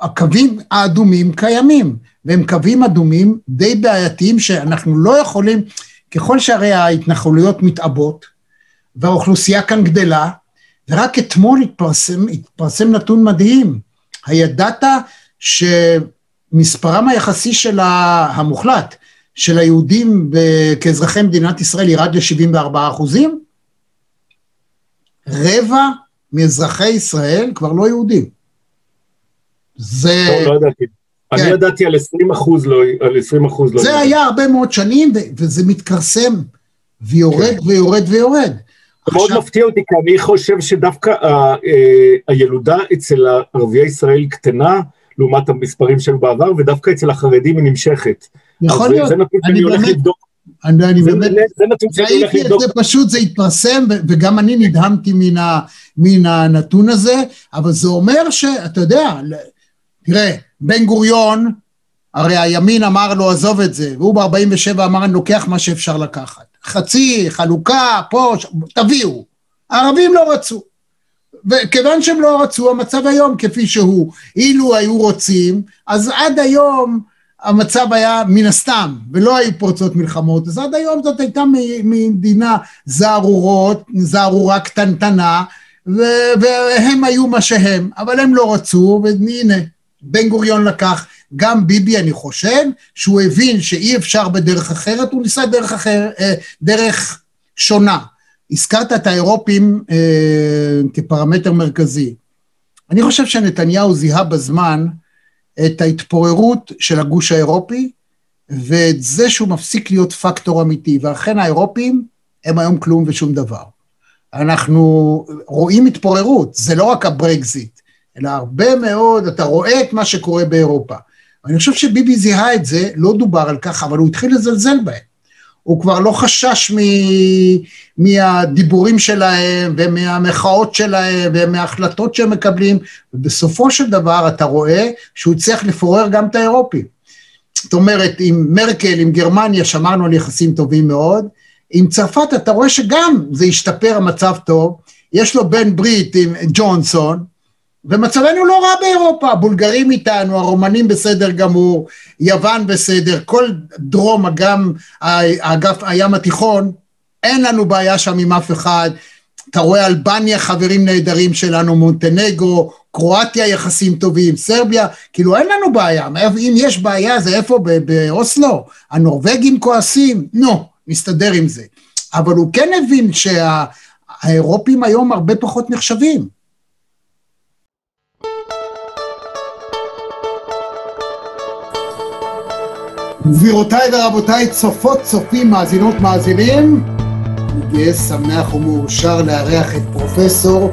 הקווים האדומים קיימים, והם קווים אדומים די בעייתיים שאנחנו לא יכולים, ככל שהרי ההתנחלויות מתעבות, והאוכלוסייה כאן גדלה, ורק אתמול התפרסם, התפרסם נתון מדהים. הידעת שמספרם היחסי של המוחלט של היהודים כאזרחי מדינת ישראל ירד ל-74 אחוזים? רבע מאזרחי ישראל כבר לא יהודים. זה... לא, לא ידעתי. כן. אני ידעתי על 20 אחוז לא... על 20 אחוז לא... זה ידעתי. היה הרבה מאוד שנים, וזה מתכרסם, ויורד כן. ויורד ויורד. זה מאוד מפתיע אותי, כי אני חושב שדווקא אה, הילודה אצל ערביי ישראל קטנה, לעומת המספרים שהיו בעבר, ודווקא אצל החרדים היא נמשכת. יכול להיות, אני באמת, אני באמת, ראיתי את זה פשוט, זה התפרסם, וגם אני נדהמתי מן הנתון הזה, אבל זה אומר שאתה יודע, תראה, בן גוריון, הרי הימין אמר לו עזוב את זה, והוא ב-47 אמר אני לוקח מה שאפשר לקחת. חצי, חלוקה, פה, תביאו. הערבים לא רצו. וכיוון שהם לא רצו, המצב היום כפי שהוא. אילו היו רוצים, אז עד היום המצב היה מן הסתם, ולא היו פורצות מלחמות, אז עד היום זאת הייתה מדינה זערורות, זערורה קטנטנה, והם היו מה שהם, אבל הם לא רצו, והנה, בן גוריון לקח, גם ביבי אני חושב, שהוא הבין שאי אפשר בדרך אחרת, הוא ניסה דרך אחרת, אה, דרך שונה. הזכרת את האירופים אה, כפרמטר מרכזי. אני חושב שנתניהו זיהה בזמן את ההתפוררות של הגוש האירופי, ואת זה שהוא מפסיק להיות פקטור אמיתי, ואכן האירופים הם היום כלום ושום דבר. אנחנו רואים התפוררות, זה לא רק הברקזיט, אלא הרבה מאוד, אתה רואה את מה שקורה באירופה. אני חושב שביבי זיהה את זה, לא דובר על כך, אבל הוא התחיל לזלזל בהם. הוא כבר לא חשש מ... מהדיבורים שלהם ומהמחאות שלהם ומההחלטות שהם מקבלים, ובסופו של דבר אתה רואה שהוא הצליח לפורר גם את האירופים. זאת אומרת, עם מרקל, עם גרמניה, שמרנו על יחסים טובים מאוד, עם צרפת אתה רואה שגם זה השתפר המצב טוב, יש לו בן ברית עם ג'ונסון, ומצבנו לא רע באירופה, הבולגרים איתנו, הרומנים בסדר גמור, יוון בסדר, כל דרום אגם, אגף הים התיכון, אין לנו בעיה שם עם אף אחד. אתה רואה אלבניה חברים נהדרים שלנו, מונטנגרו, קרואטיה יחסים טובים, סרביה, כאילו אין לנו בעיה, אם יש בעיה זה איפה באוסלו? הנורבגים כועסים? נו, נסתדר עם זה. אבל הוא כן הבין שהאירופים היום הרבה פחות נחשבים. גבירותיי ורבותיי, צופות, צופים, מאזינות, מאזינים, אני גאה, שמח ומאושר לארח את פרופסור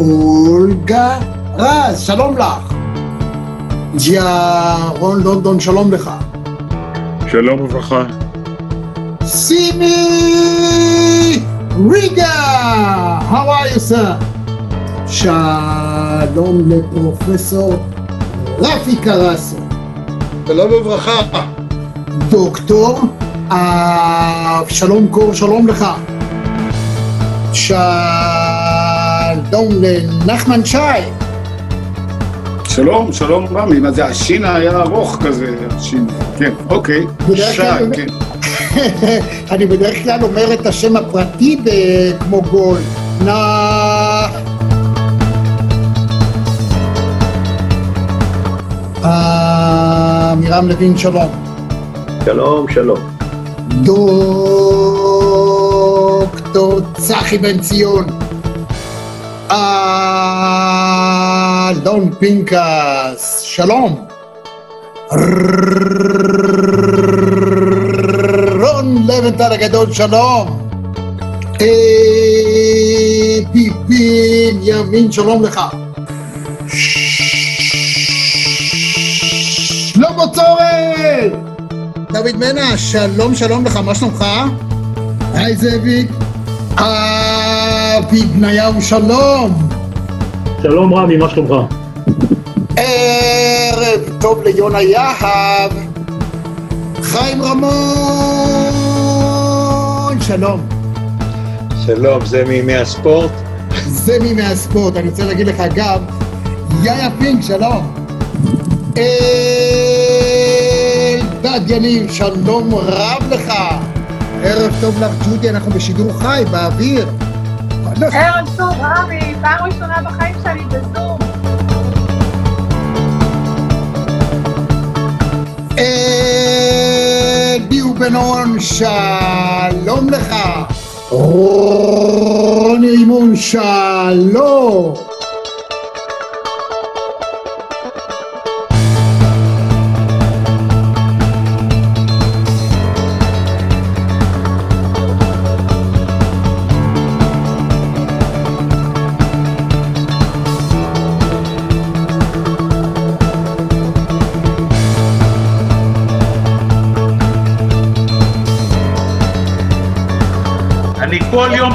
אולגה רז, שלום לך. ג'יה רון לונדון, שלום לך. שלום וברכה. סימי ריגה, how are you sir? שלום לפרופסור רפי קרסו. שלום וברכה. דוקטור אבשלום קור, שלום לך. שלום לנחמן שי. שלום, שלום רמי, מה זה השין היה ארוך כזה, השין, כן, אוקיי, שי, כן. אני בדרך כלל אומר את השם הפרטי כמו גול. נא... אה, מירם לוין, שלום. שלום, שלום. דוקטור צחי בן ציון. אלון פינקס, שלום. רון לבנטל הגדול, שלום. בנימין, שלום לך. שלמה צורן! דוד מנע, שלום שלום לך, מה שלומך? היי זאביק. אבי בניהו, שלום. שלום רמי, מה שלומך? ערב טוב ליונה יהב. חיים רמון, שלום. שלום, זה מימי הספורט. זה מי מהספורט, אני רוצה להגיד לך אגב, יאיה פינק, שלום. אלדד יניב, שלום רב לך. ערב טוב לך, ג'ודי, אנחנו בשידור חי, באוויר. ערב טוב, רמי, פעם ראשונה בחיים שלי בזום. אדי ובנון, שלום לך. רוני אימון, שלום.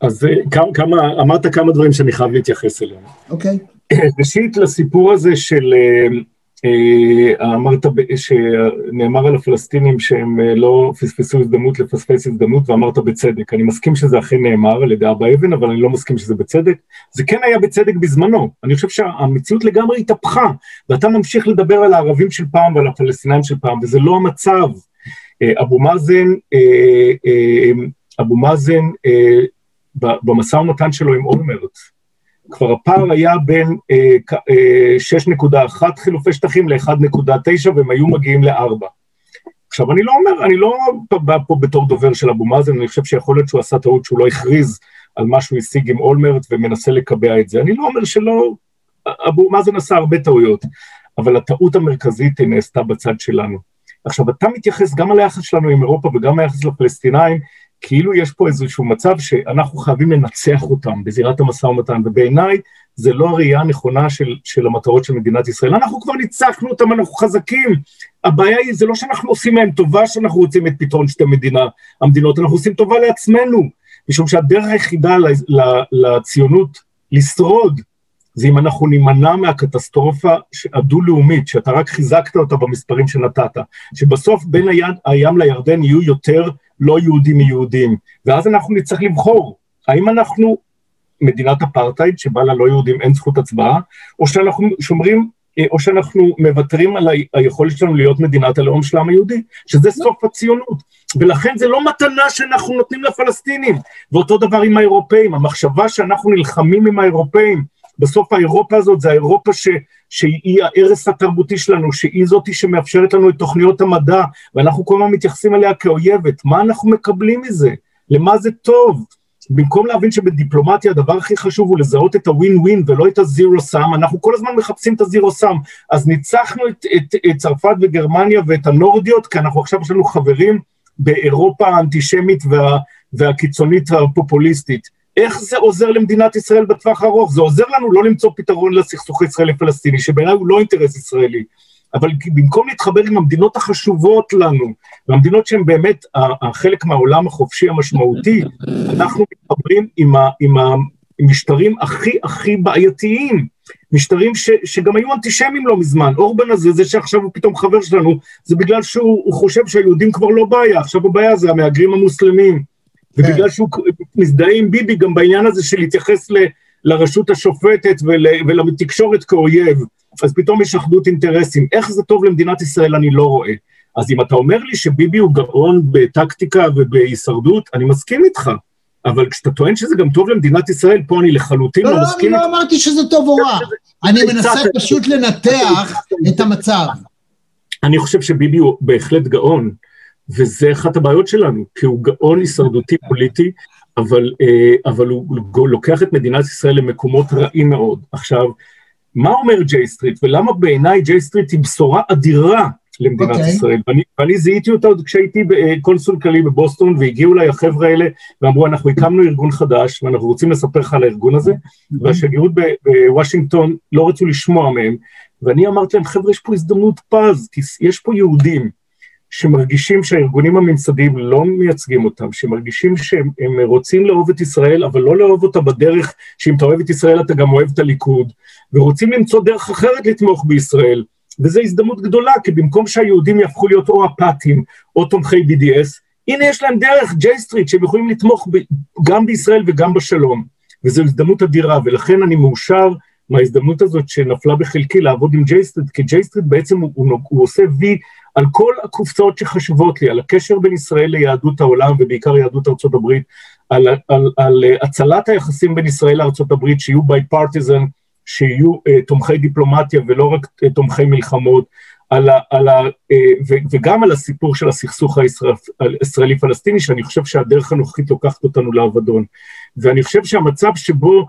אז אה, כמה, כמה, אמרת כמה דברים שאני חייב להתייחס אליהם. אוקיי. ראשית, לסיפור הזה של, אה, אה, אמרת שנאמר על הפלסטינים שהם לא פספסו הזדמנות לפספס הזדמנות, ואמרת בצדק. אני מסכים שזה אכן נאמר על ידי אבא אבן, אבל אני לא מסכים שזה בצדק. זה כן היה בצדק בזמנו. אני חושב שהמציאות לגמרי התהפכה, ואתה ממשיך לדבר על הערבים של פעם ועל הפלסטינאים של פעם, וזה לא המצב. אבו מאזן, אבו מאזן, במשא ומתן שלו עם אולמרט, כבר הפער היה בין אה, אה, 6.1 חילופי שטחים ל-1.9 והם היו מגיעים ל-4. עכשיו, אני לא אומר, אני לא בא פה בתור דובר של אבו מאזן, אני חושב שיכול להיות שהוא עשה טעות שהוא לא הכריז על מה שהוא השיג עם אולמרט ומנסה לקבע את זה. אני לא אומר שלא, אבו מאזן עשה הרבה טעויות, אבל הטעות המרכזית נעשתה בצד שלנו. עכשיו, אתה מתייחס גם על היחס שלנו עם אירופה וגם היחס לפלסטינאים, כאילו יש פה איזשהו מצב שאנחנו חייבים לנצח אותם בזירת המשא ומתן, ובעיניי זה לא הראייה הנכונה של, של המטרות של מדינת ישראל. אנחנו כבר ניצחנו אותם, אנחנו חזקים. הבעיה היא, זה לא שאנחנו עושים להם טובה שאנחנו רוצים את פתרון שתי מדינה, המדינות, אנחנו עושים טובה לעצמנו, משום שהדרך היחידה לציונות לשרוד, זה אם אנחנו נימנע מהקטסטרופה הדו-לאומית, שאתה רק חיזקת אותה במספרים שנתת, שבסוף בין היד, הים לירדן יהיו יותר לא יהודים מיהודים, ואז אנחנו נצטרך לבחור, האם אנחנו מדינת אפרטהייד שבה ללא יהודים אין זכות הצבעה, או שאנחנו שומרים, או שאנחנו מוותרים על היכולת שלנו להיות מדינת הלאום של העם היהודי, שזה סוף הציונות. ולכן זה לא מתנה שאנחנו נותנים לפלסטינים. ואותו דבר עם האירופאים, המחשבה שאנחנו נלחמים עם האירופאים, בסוף האירופה הזאת זה האירופה ש, שהיא הערש התרבותי שלנו, שהיא זאתי שמאפשרת לנו את תוכניות המדע, ואנחנו כל הזמן מתייחסים אליה כאויבת. מה אנחנו מקבלים מזה? למה זה טוב? במקום להבין שבדיפלומטיה הדבר הכי חשוב הוא לזהות את הווין ווין ולא את הזירו סאם, אנחנו כל הזמן מחפשים את הזירו סאם. אז ניצחנו את, את, את צרפת וגרמניה ואת הנורדיות, כי אנחנו עכשיו יש לנו חברים באירופה האנטישמית וה, והקיצונית הפופוליסטית. איך זה עוזר למדינת ישראל בטווח הארוך? זה עוזר לנו לא למצוא פתרון לסכסוך הישראלי-פלסטיני, שבעיניי הוא לא אינטרס ישראלי. אבל במקום להתחבר עם המדינות החשובות לנו, והמדינות שהן באמת החלק מהעולם החופשי המשמעותי, אנחנו מתחברים עם, ה, עם המשטרים הכי הכי בעייתיים, משטרים ש, שגם היו אנטישמים לא מזמן. אורבן הזה, זה שעכשיו הוא פתאום חבר שלנו, זה בגלל שהוא חושב שהיהודים כבר לא בעיה, עכשיו הבעיה זה המהגרים המוסלמים. ובגלל שהוא מזדהה עם ביבי גם בעניין הזה של להתייחס ל, לרשות השופטת ול, ולתקשורת כאויב, אז פתאום יש אחדות אינטרסים. איך זה טוב למדינת ישראל אני לא רואה. אז אם אתה אומר לי שביבי הוא גאון בטקטיקה ובהישרדות, אני מסכים איתך. אבל כשאתה טוען שזה גם טוב למדינת ישראל, פה אני לחלוטין לא, לא, לא מסכים. לא, אני לא אמרתי שזה טוב או רע. אני מנסה פשוט לנתח את המצב. אני חושב שביבי הוא בהחלט גאון, וזה אחת הבעיות שלנו, כי הוא גאון הישרדותי פוליטי, אבל, אה, אבל הוא לוקח את מדינת ישראל למקומות רעים מאוד. עכשיו, מה אומר ג'יי סטריט, ולמה בעיניי ג'יי סטריט היא בשורה אדירה למדינת okay. אוקיי. ישראל, ואני, ואני זיהיתי אותה עוד כשהייתי קונסול כללי בבוסטון, והגיעו אליי החבר'ה האלה, ואמרו, אנחנו הקמנו ארגון חדש, ואנחנו רוצים לספר לך על הארגון הזה, mm-hmm. והשגרירות בוושינגטון לא רצו לשמוע מהם, ואני אמרתי להם, חבר'ה, יש פה הזדמנות פז, כי יש פה יהודים, שמרגישים שהארגונים הממסדיים לא מייצגים אותם, שמרגישים שהם רוצים לאהוב את ישראל, אבל לא לאהוב אותה בדרך שאם אתה אוהב את ישראל אתה גם אוהב את הליכוד, ורוצים למצוא דרך אחרת לתמוך בישראל, וזו הזדמנות גדולה, כי במקום שהיהודים יהפכו להיות או אפאתיים או תומכי BDS, הנה יש להם דרך, ג'יי סטריט, שהם יכולים לתמוך ב, גם בישראל וגם בשלום, וזו הזדמנות אדירה, ולכן אני מאושר מההזדמנות הזאת שנפלה בחלקי לעבוד עם ג'יי סטריט, כי ג'יי סטריט בעצם הוא, הוא, הוא עושה וי על כל הקופסאות שחשובות לי, על הקשר בין ישראל ליהדות העולם ובעיקר יהדות ארצות הברית, על, על, על, על הצלת היחסים בין ישראל לארצות הברית, שיהיו bipartisan, שיהיו אה, תומכי דיפלומטיה ולא רק אה, תומכי מלחמות, על ה, על ה, ו, וגם על הסיפור של הסכסוך הישראלי-פלסטיני, שאני חושב שהדרך הנוכחית לוקחת אותנו לאבדון. ואני חושב שהמצב שבו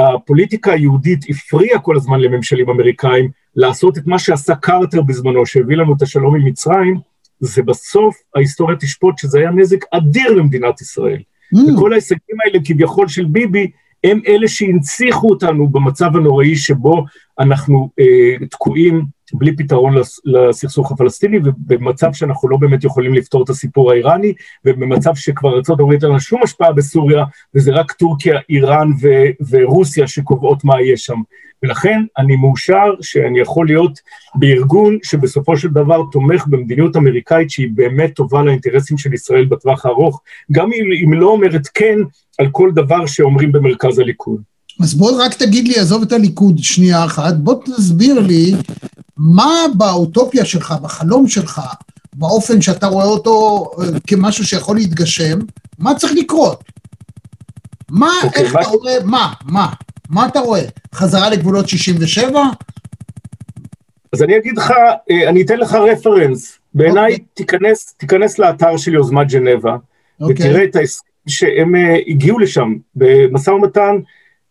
הפוליטיקה היהודית הפריעה כל הזמן לממשלים אמריקאים לעשות את מה שעשה קרטר בזמנו, שהביא לנו את השלום עם מצרים, זה בסוף ההיסטוריה תשפוט שזה היה נזק אדיר למדינת ישראל. Mm. וכל ההישגים האלה כביכול של ביבי, הם אלה שהנציחו אותנו במצב הנוראי שבו אנחנו אה, תקועים בלי פתרון לסכסוך הפלסטיני, ובמצב שאנחנו לא באמת יכולים לפתור את הסיפור האיראני, ובמצב שכבר ארה"ב אין לה שום השפעה בסוריה, וזה רק טורקיה, איראן ו- ורוסיה שקובעות מה יהיה שם. ולכן אני מאושר שאני יכול להיות בארגון שבסופו של דבר תומך במדיניות אמריקאית שהיא באמת טובה לאינטרסים של ישראל בטווח הארוך, גם אם היא לא אומרת כן על כל דבר שאומרים במרכז הליכוד. אז בוא רק תגיד לי, עזוב את הליכוד שנייה אחת, בוא תסביר לי מה באוטופיה שלך, בחלום שלך, באופן שאתה רואה אותו אה, כמשהו שיכול להתגשם, מה צריך לקרות? מה, okay, אוקיי, איך מה... אתה רואה, מה, מה, מה אתה רואה? חזרה לגבולות 67? אז אני אגיד לך, אה, אני אתן לך רפרנס. בעיניי, okay. אוקיי. תיכנס, תיכנס לאתר של יוזמת ג'נבה, okay. אוקיי. ותראה את ההסכם שהם אה, הגיעו לשם במשא ומתן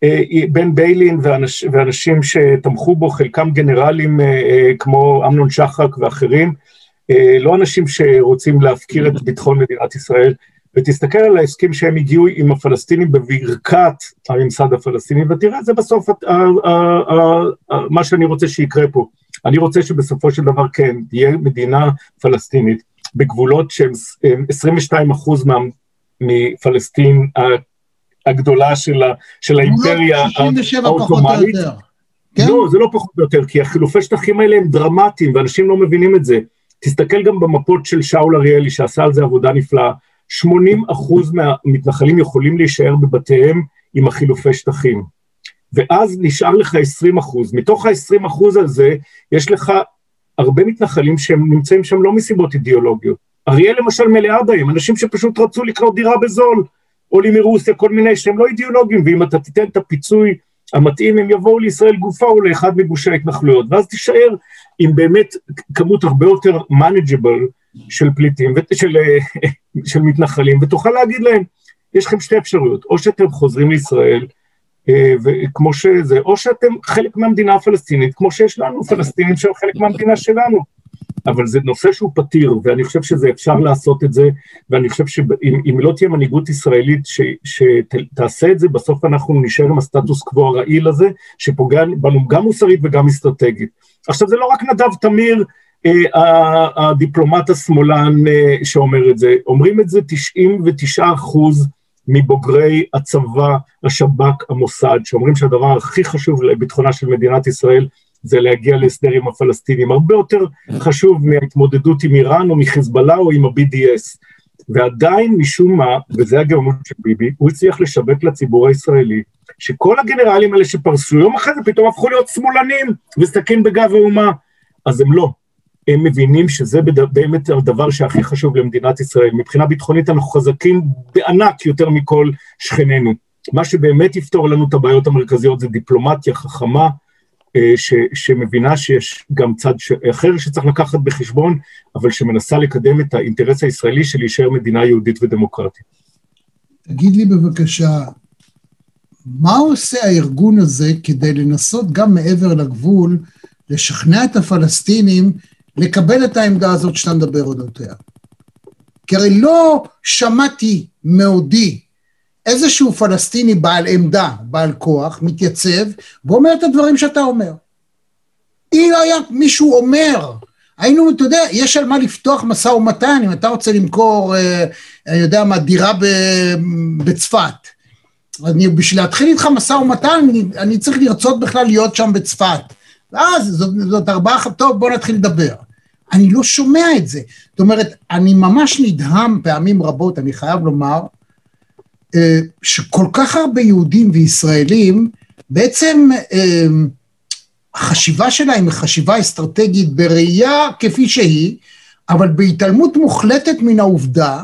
אה, בין ביילין ואנש, ואנשים שתמכו בו, חלקם גנרלים אה, כמו אמנון שחק ואחרים, לא אנשים שרוצים להפקיר את ביטחון מדינת ישראל, ותסתכל על ההסכם שהם הגיעו עם הפלסטינים בברכת הממסד הפלסטיני, ותראה, זה בסוף מה שאני רוצה שיקרה פה. אני רוצה שבסופו של דבר כן, תהיה מדינה פלסטינית בגבולות שהם 22 אחוז מפלסטין הגדולה של, ה, של האימפריה העות'מאנית, כן? לא, זה לא פחות או יותר, כי החילופי שטחים האלה הם דרמטיים, ואנשים לא מבינים את זה. תסתכל גם במפות של שאול אריאלי, שעשה על זה עבודה נפלאה. 80 אחוז מהמתנחלים יכולים להישאר בבתיהם עם החילופי שטחים. ואז נשאר לך 20 אחוז. מתוך ה-20 אחוז הזה, יש לך הרבה מתנחלים שהם נמצאים שם לא מסיבות אידיאולוגיות. אריאל למשל מלאה בהם, אנשים שפשוט רצו לקנות דירה בזול, עולים מרוסיה, כל מיני שהם לא אידיאולוגיים, ואם אתה תיתן את הפיצוי המתאים, הם יבואו לישראל גופה או לאחד מגושי ההתנחלויות, ואז תישאר עם באמת כמות הרבה יותר manageable של פליטים, של, של מתנחלים, ותוכל להגיד להם, יש לכם שתי אפשרויות, או שאתם חוזרים לישראל, אה, וכמו שזה, או שאתם חלק מהמדינה הפלסטינית, כמו שיש לנו פלסטינים שהם חלק מהמדינה שלנו. אבל זה נושא שהוא פתיר, ואני חושב שזה אפשר לעשות את זה, ואני חושב שאם לא תהיה מנהיגות ישראלית ש, שתעשה את זה, בסוף אנחנו נשאר עם הסטטוס קוו הרעיל הזה, שפוגע בנו גם מוסרית וגם אסטרטגית. עכשיו זה לא רק נדב תמיר, אה, הדיפלומט השמאלן אה, שאומר את זה, אומרים את זה 99 אחוז מבוגרי הצבא, השב"כ, המוסד, שאומרים שהדבר הכי חשוב לביטחונה של מדינת ישראל זה להגיע להסדר עם הפלסטינים, הרבה יותר חשוב מההתמודדות עם איראן או מחיזבאללה או עם ה-BDS. ועדיין משום מה, וזה הגאונות של ביבי, הוא הצליח לשווק לציבור הישראלי, שכל הגנרלים האלה שפרסו, יום אחרי זה פתאום הפכו להיות שמאלנים וסכין בגב האומה. אז הם לא. הם מבינים שזה באמת הדבר שהכי חשוב למדינת ישראל. מבחינה ביטחונית אנחנו חזקים בענק יותר מכל שכנינו. מה שבאמת יפתור לנו את הבעיות המרכזיות זה דיפלומטיה חכמה, ש, שמבינה שיש גם צד ש, אחר שצריך לקחת בחשבון, אבל שמנסה לקדם את האינטרס הישראלי של להישאר מדינה יהודית ודמוקרטית. תגיד לי בבקשה, מה עושה הארגון הזה כדי לנסות גם מעבר לגבול לשכנע את הפלסטינים לקבל את העמדה הזאת שאתה מדבר אודותיה? כי הרי לא שמעתי מעודי איזשהו פלסטיני בעל עמדה, בעל כוח, מתייצב ואומר את הדברים שאתה אומר. אם היה מישהו אומר, היינו, אתה יודע, יש על מה לפתוח משא ומתן, אם אתה רוצה למכור, אה, אני יודע מה, דירה בצפת. אני, בשביל להתחיל איתך משא ומתן, אני, אני צריך לרצות בכלל להיות שם בצפת. ואז זאת, זאת ארבעה, טוב, בוא נתחיל לדבר. אני לא שומע את זה. זאת אומרת, אני ממש נדהם פעמים רבות, אני חייב לומר, שכל כך הרבה יהודים וישראלים, בעצם אה, החשיבה שלהם היא חשיבה אסטרטגית בראייה כפי שהיא, אבל בהתעלמות מוחלטת מן העובדה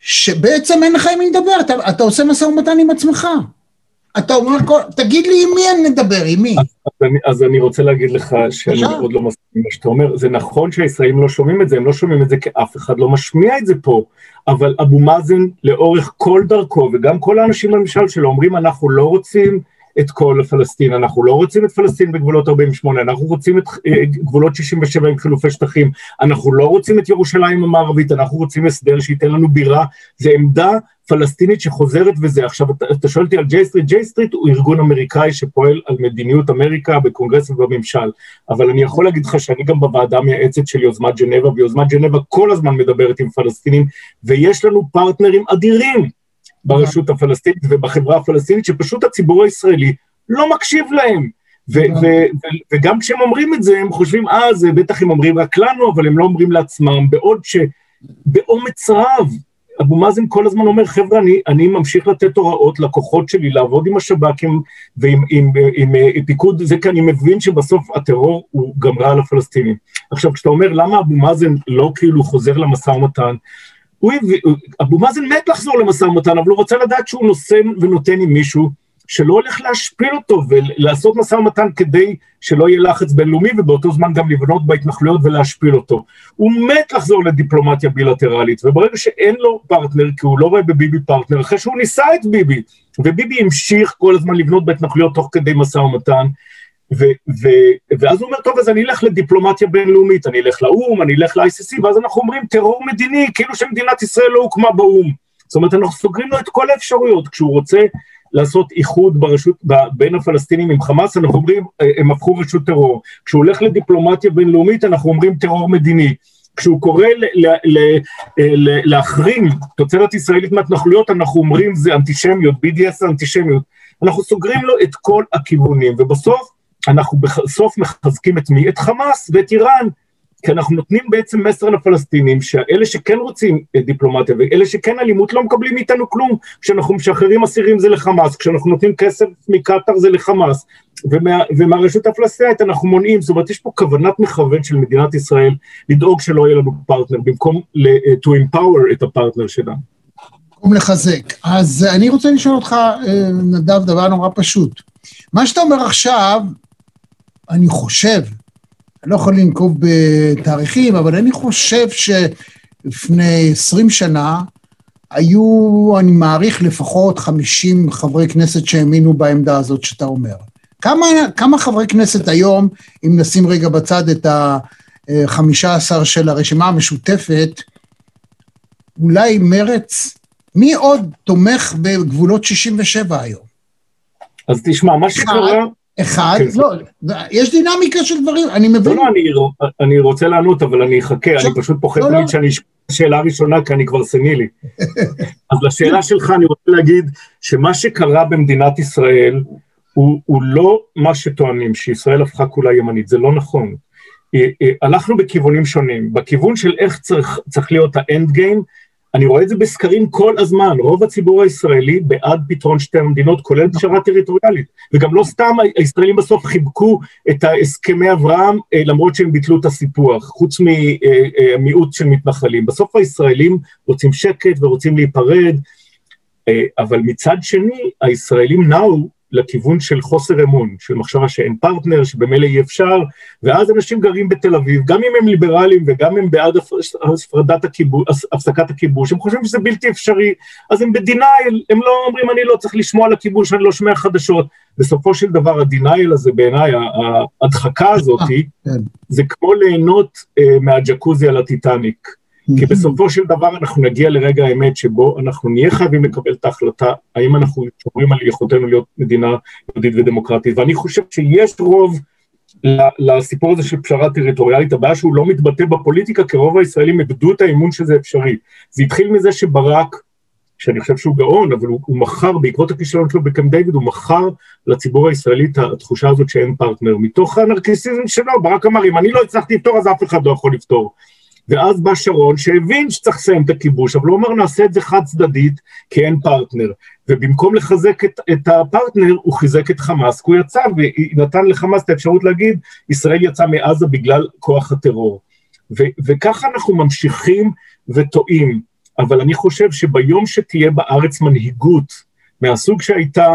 שבעצם אין לך עם מי לדבר, אתה, אתה עושה משא ומתן עם עצמך. אתה אומר, תגיד לי עם מי אני נדבר, עם מי? אז, אז, אני, אז אני רוצה להגיד לך שאני מאוד לא מסכים עם מה שאתה אומר. זה נכון שהישראלים לא שומעים את זה, הם לא שומעים את זה כי אף אחד לא משמיע את זה פה, אבל אבו מאזן לאורך כל דרכו, וגם כל האנשים בממשל שלו אומרים, אנחנו לא רוצים את כל פלסטין, אנחנו לא רוצים את פלסטין בגבולות 48, אנחנו רוצים את אה, גבולות 67 עם חילופי שטחים, אנחנו לא רוצים את ירושלים המערבית, אנחנו רוצים הסדר שייתן לנו בירה, זה עמדה פלסטינית שחוזרת וזה. עכשיו, אתה, אתה שואל אותי על ג'יי סטריט, ג'יי סטריט הוא ארגון אמריקאי שפועל על מדיניות אמריקה בקונגרס ובממשל, אבל אני יכול להגיד לך שאני גם בוועדה המייעצת של יוזמת ג'נבה, ויוזמת ג'נבה כל הזמן מדברת עם פלסטינים, ויש לנו פרטנרים אדירים ברשות הפלסטינית ובחברה הפלסטינית, שפשוט הציבור הישראלי לא מקשיב להם. וגם כשהם אומרים את זה, הם חושבים, אה, זה בטח הם אומרים רק לנו, אבל הם לא אומרים לעצמם, בעוד שבאומץ רב, אבו מאזן כל הזמן אומר, חבר'ה, אני, אני ממשיך לתת הוראות לכוחות שלי לעבוד עם השב"כים ועם עם, עם, עם, עם פיקוד זה, כי אני מבין שבסוף הטרור הוא גם רע לפלסטינים. עכשיו, כשאתה אומר, למה אבו מאזן לא כאילו חוזר למשא ומתן, הוא, אבו מאזן מת לחזור למשא ומתן, אבל הוא רוצה לדעת שהוא נושא ונותן עם מישהו שלא הולך להשפיל אותו ולעשות משא ומתן כדי שלא יהיה לחץ בינלאומי ובאותו זמן גם לבנות בהתנחלויות ולהשפיל אותו. הוא מת לחזור לדיפלומטיה בילטרלית, וברגע שאין לו פרטנר, כי הוא לא רואה בביבי פרטנר, אחרי שהוא ניסה את ביבי, וביבי המשיך כל הזמן לבנות בהתנחלויות תוך כדי משא ומתן, ו- ו- ואז הוא אומר, טוב, אז אני אלך לדיפלומטיה בינלאומית, אני אלך לאו"ם, אני אלך ל-ICC, ואז אנחנו אומרים, טרור מדיני, כאילו שמדינת ישראל לא הוקמה באו"ם. זאת אומרת, אנחנו סוגרים לו את כל האפשרויות. כשהוא רוצה לעשות איחוד ברשות, בין הפלסטינים עם חמאס, אנחנו אומרים, הם הפכו רשות טרור. כשהוא הולך לדיפלומטיה בינלאומית, אנחנו אומרים טרור מדיני. כשהוא קורא להחרים תוצרת ישראלית מהתנחלויות, אנחנו אומרים זה אנטישמיות, BDS זה אנטישמיות. אנחנו סוגרים לו את כל הכיוונים, ובסוף אנחנו בסוף מחזקים את מי? את חמאס ואת איראן, כי אנחנו נותנים בעצם מסר לפלסטינים שאלה שכן רוצים דיפלומטיה ואלה שכן אלימות לא מקבלים מאיתנו כלום, כשאנחנו משחררים אסירים זה לחמאס, כשאנחנו נותנים כסף מקטאר זה לחמאס, ומה, ומהרשות הפלסטינית אנחנו מונעים, זאת אומרת יש פה כוונת מכוון של מדינת ישראל לדאוג שלא יהיה לנו פרטנר, במקום ל- to empower את הפרטנר שלנו. במקום לחזק. אז אני רוצה לשאול אותך, נדב, דבר נורא פשוט. מה שאתה אומר עכשיו, אני חושב, אני לא יכול לנקוב בתאריכים, אבל אני חושב שלפני 20 שנה היו, אני מעריך, לפחות 50 חברי כנסת שהאמינו בעמדה הזאת שאתה אומר. כמה, כמה חברי כנסת היום, אם נשים רגע בצד את ה-15 של הרשימה המשותפת, אולי מרץ, מי עוד תומך בגבולות 67 היום? אז תשמע, מה שקרה... אחד, כן, לא, יש דינמיקה של דברים, אני מבין. לא, לא, אני, רוצה לענות, אבל אני אחכה. אני פשוט פוחד תמיד לא, לא. שאני אשאל שאלה ראשונה, כי אני כבר סנילי. אז לשאלה שלך אני רוצה להגיד שמה שקרה במדינת ישראל, הוא, הוא לא מה שטוענים, שישראל הפכה כולה ימנית, זה לא נכון. הלכנו בכיוונים שונים, בכיוון של איך צריך, צריך להיות האנד גיים, אני רואה את זה בסקרים כל הזמן, רוב הציבור הישראלי בעד פתרון שתי המדינות, כולל פשרה טריטוריאלית, וגם לא סתם הישראלים בסוף חיבקו את הסכמי אברהם, למרות שהם ביטלו את הסיפוח, חוץ ממיעוט של מתנחלים. בסוף הישראלים רוצים שקט ורוצים להיפרד, אבל מצד שני, הישראלים נעו לכיוון של חוסר אמון, של מחשבה שאין פרטנר, שבמילא אי אפשר, ואז אנשים גרים בתל אביב, גם אם הם ליברליים וגם אם בעד הפרדת הכיבוש, הפסקת הכיבוש, הם חושבים שזה בלתי אפשרי, אז הם ב denial, הם לא אומרים אני לא צריך לשמוע על הכיבוש, אני לא שומע חדשות. בסופו של דבר ה denial הזה בעיניי, ההדחקה הזאת, כן. זה כמו ליהנות מהג'קוזי על הטיטניק. כי בסופו של דבר אנחנו נגיע לרגע האמת שבו אנחנו נהיה חייבים לקבל את ההחלטה האם אנחנו שומרים על יכולתנו להיות מדינה יהודית ודמוקרטית, ואני חושב שיש רוב לסיפור הזה של פשרה טריטוריאלית, הבעיה שהוא לא מתבטא בפוליטיקה, כי רוב הישראלים איבדו את האמון שזה אפשרי. זה התחיל מזה שברק, שאני חושב שהוא גאון, אבל הוא, הוא מכר, בעקבות הכישלון שלו בקמפ דיוויד, הוא מכר לציבור הישראלי את התחושה הזאת שאין פרטנר. מתוך הנרקסיזם שלו, ברק אמר, אם אני לא הצלחתי לפתור, אז אף אחד לא יכול לפתור. ואז בא שרון שהבין שצריך לסיים את הכיבוש, אבל הוא אמר נעשה את זה חד צדדית, כי אין פרטנר. ובמקום לחזק את, את הפרטנר, הוא חיזק את חמאס, כי הוא יצא ונתן לחמאס את האפשרות להגיד, ישראל יצאה מעזה בגלל כוח הטרור. ו, וככה אנחנו ממשיכים וטועים. אבל אני חושב שביום שתהיה בארץ מנהיגות מהסוג שהייתה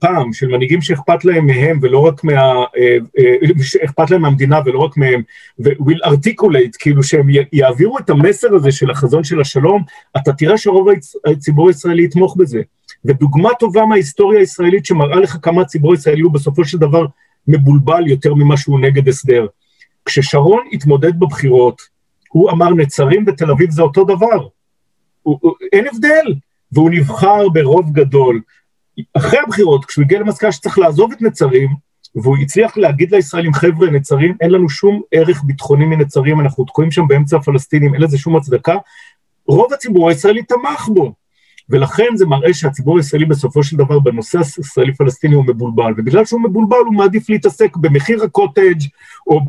פעם, של מנהיגים שאכפת להם מהם ולא רק מה... אה, אה, שאכפת להם מהמדינה ולא רק מהם, ו-will articulate, כאילו שהם יעבירו את המסר הזה של החזון של השלום, אתה תראה שרוב הציבור הישראלי יתמוך בזה. ודוגמה טובה מההיסטוריה הישראלית שמראה לך כמה הציבור הישראלי הוא בסופו של דבר מבולבל יותר ממה שהוא נגד הסדר. כששרון התמודד בבחירות, הוא אמר נצרים ותל אביב זה אותו דבר. הוא, הוא, אין הבדל, והוא נבחר ברוב גדול. אחרי הבחירות, כשהוא הגיע למסקנה שצריך לעזוב את נצרים, והוא הצליח להגיד לישראלים, חבר'ה, נצרים, אין לנו שום ערך ביטחוני מנצרים, אנחנו תקועים שם באמצע הפלסטינים, אין לזה שום הצדקה, רוב הציבור הישראלי תמך בו. ולכן זה מראה שהציבור הישראלי בסופו של דבר בנושא הישראלי-פלסטיני הוא מבולבל, ובגלל שהוא מבולבל הוא מעדיף להתעסק במחיר הקוטג' או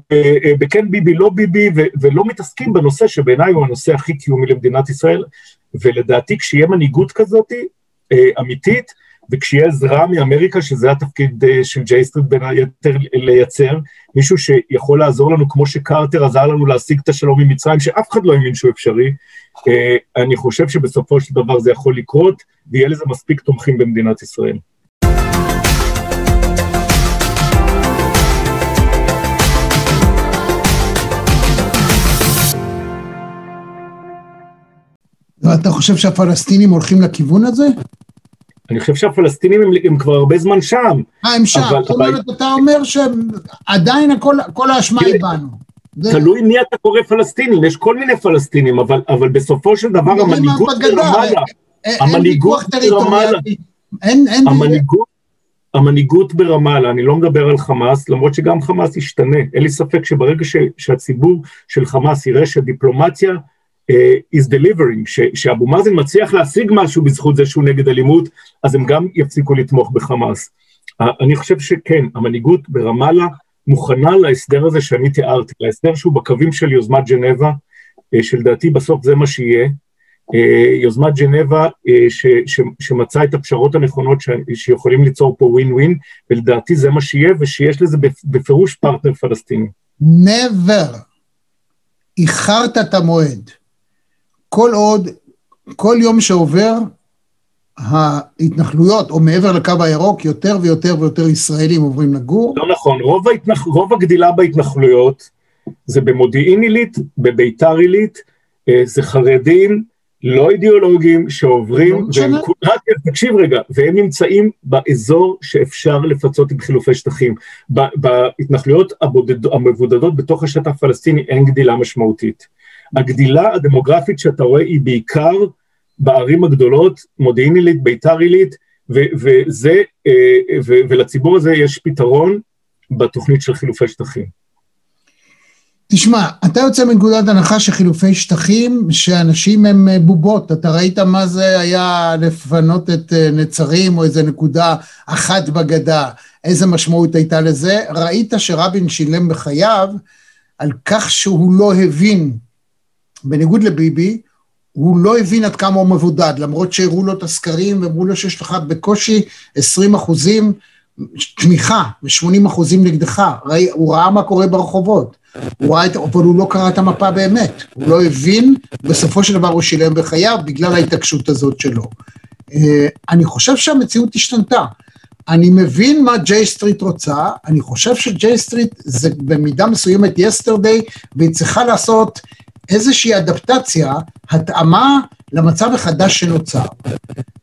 בכן ביבי לא ביבי, ולא מתעסקים בנושא שבעיניי הוא הנושא הכי קיומי למדינת ישראל, ולדעתי כשיהיה מנהיגות כזאת אה, אמיתית, וכשיהיה עזרה מאמריקה, שזה התפקיד אה, של ג'יי סטריט בין היתר לייצר, מישהו שיכול לעזור לנו, כמו שקרטר עזר לנו להשיג את השלום עם מצרים, שאף אחד לא האמין שהוא אפשרי, אה, אני חושב שבסופו של דבר זה יכול לקרות, ויהיה לזה מספיק תומכים במדינת ישראל. ואתה חושב שהפלסטינים הולכים לכיוון הזה? אני חושב שהפלסטינים הם, הם כבר הרבה זמן שם. אה, הם שם. זאת אומרת, אתה אומר שעדיין הכל, כל האשמה היא בנו. תלוי מי אתה קורא פלסטינים, יש כל מיני פלסטינים, אבל, אבל בסופו של דבר המנהיגות ברמאללה, המנהיגות ברמאללה, המנהיגות, המנהיגות ברמאללה, אני לא מדבר על חמאס, למרות שגם חמאס ישתנה, אין לי ספק שברגע ש, שהציבור של חמאס יראה שהדיפלומטיה uh, is delivering, שאבו מאזן מצליח להשיג משהו בזכות זה שהוא נגד אלימות, אז הם גם יפסיקו לתמוך בחמאס. אני חושב שכן, המנהיגות ברמאללה מוכנה להסדר הזה שאני תיארתי, להסדר שהוא בקווים של יוזמת ג'נבה, אה, שלדעתי בסוף זה מה שיהיה. אה, יוזמת ג'נבה שמצאה את הפשרות הנכונות שיכולים ליצור פה ווין ווין, ולדעתי זה מה שיהיה, ושיש לזה בפירוש פרטנר פלסטיני. never איחרת את המועד. כל עוד, כל יום שעובר, ההתנחלויות, או מעבר לקו הירוק, יותר ויותר ויותר ישראלים עוברים לגור. לא נכון, רוב, ההתנח... רוב הגדילה בהתנחלויות זה במודיעין עילית, בביתר עילית, אה, זה חרדים לא אידיאולוגים שעוברים, לא והם, רק, תקשיב רגע, והם נמצאים באזור שאפשר לפצות עם חילופי שטחים. בהתנחלויות הבודד, המבודדות בתוך השטח הפלסטיני אין גדילה משמעותית. הגדילה הדמוגרפית שאתה רואה היא בעיקר בערים הגדולות, מודיעין עילית, ביתר עילית, וזה, אה, ולציבור הזה יש פתרון בתוכנית של חילופי שטחים. תשמע, אתה יוצא מנקודת הנחה שחילופי שטחים, שאנשים הם אה, בובות, אתה ראית מה זה היה לפנות את אה, נצרים או איזה נקודה אחת בגדה, איזה משמעות הייתה לזה, ראית שרבין שילם בחייו על כך שהוא לא הבין, בניגוד לביבי, הוא לא הבין עד כמה הוא מבודד, למרות שהראו לו את הסקרים ואמרו לו שיש לך בקושי 20 אחוזים תמיכה ו-80 אחוזים נגדך, הוא ראה מה קורה ברחובות, הוא ראה את, אבל הוא לא קרא את המפה באמת, הוא לא הבין, בסופו של דבר הוא שילם בחייו בגלל ההתעקשות הזאת שלו. אה, אני חושב שהמציאות השתנתה. אני מבין מה ג'יי סטריט רוצה, אני חושב שג'יי סטריט זה במידה מסוימת yesterday, והיא צריכה לעשות איזושהי אדפטציה, התאמה למצב החדש שנוצר.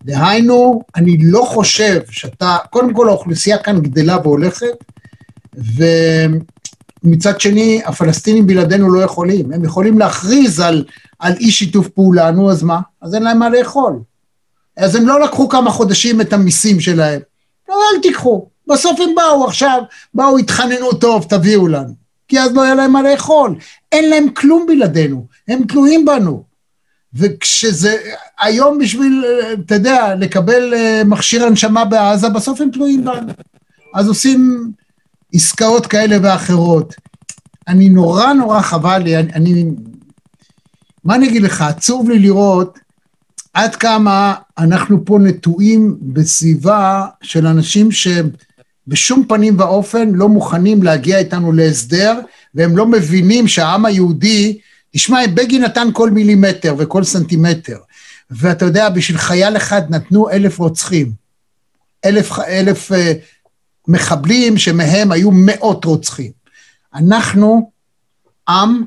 דהיינו, אני לא חושב שאתה, קודם כל האוכלוסייה כאן גדלה והולכת, ומצד שני, הפלסטינים בלעדינו לא יכולים. הם יכולים להכריז על, על אי שיתוף פעולה, נו אז מה? אז אין להם מה לאכול. אז הם לא לקחו כמה חודשים את המיסים שלהם. לא, אל תיקחו. בסוף הם באו עכשיו, באו, התחננו טוב, תביאו לנו. כי אז לא היה להם מה לאכול. אין להם כלום בלעדינו, הם תלויים בנו. וכשזה, היום בשביל, אתה יודע, לקבל אה, מכשיר הנשמה בעזה, בסוף הם תלויים בנו. אז עושים עסקאות כאלה ואחרות. אני נורא נורא חבל לי, אני. מה אני אגיד לך, עצוב לי לראות עד כמה אנחנו פה נטועים בסביבה של אנשים שבשום פנים ואופן לא מוכנים להגיע איתנו להסדר, והם לא מבינים שהעם היהודי תשמע, בגין נתן כל מילימטר וכל סנטימטר, ואתה יודע, בשביל חייל אחד נתנו אלף רוצחים. אלף, אלף uh, מחבלים שמהם היו מאות רוצחים. אנחנו עם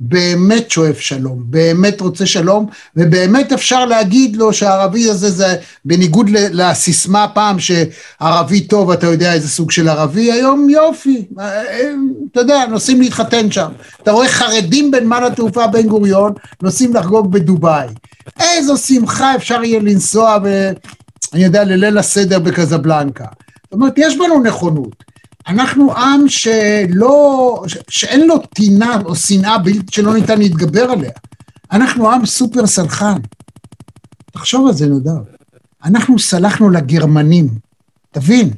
באמת שואף שלום, באמת רוצה שלום, ובאמת אפשר להגיד לו שהערבי הזה זה בניגוד לסיסמה פעם שערבי טוב, אתה יודע איזה סוג של ערבי, היום יופי, אתה יודע, נוסעים להתחתן שם. אתה רואה חרדים בנמל התעופה בן גוריון, נוסעים לחגוג בדובאי. איזו שמחה אפשר יהיה לנסוע, ב, אני יודע, לליל הסדר בקזבלנקה. זאת אומרת, יש בנו נכונות. אנחנו עם שלא, שאין לו טינה או שנאה שלא ניתן להתגבר עליה. אנחנו עם סופר סלחן. תחשוב על זה, נדב. אנחנו סלחנו לגרמנים. תבין,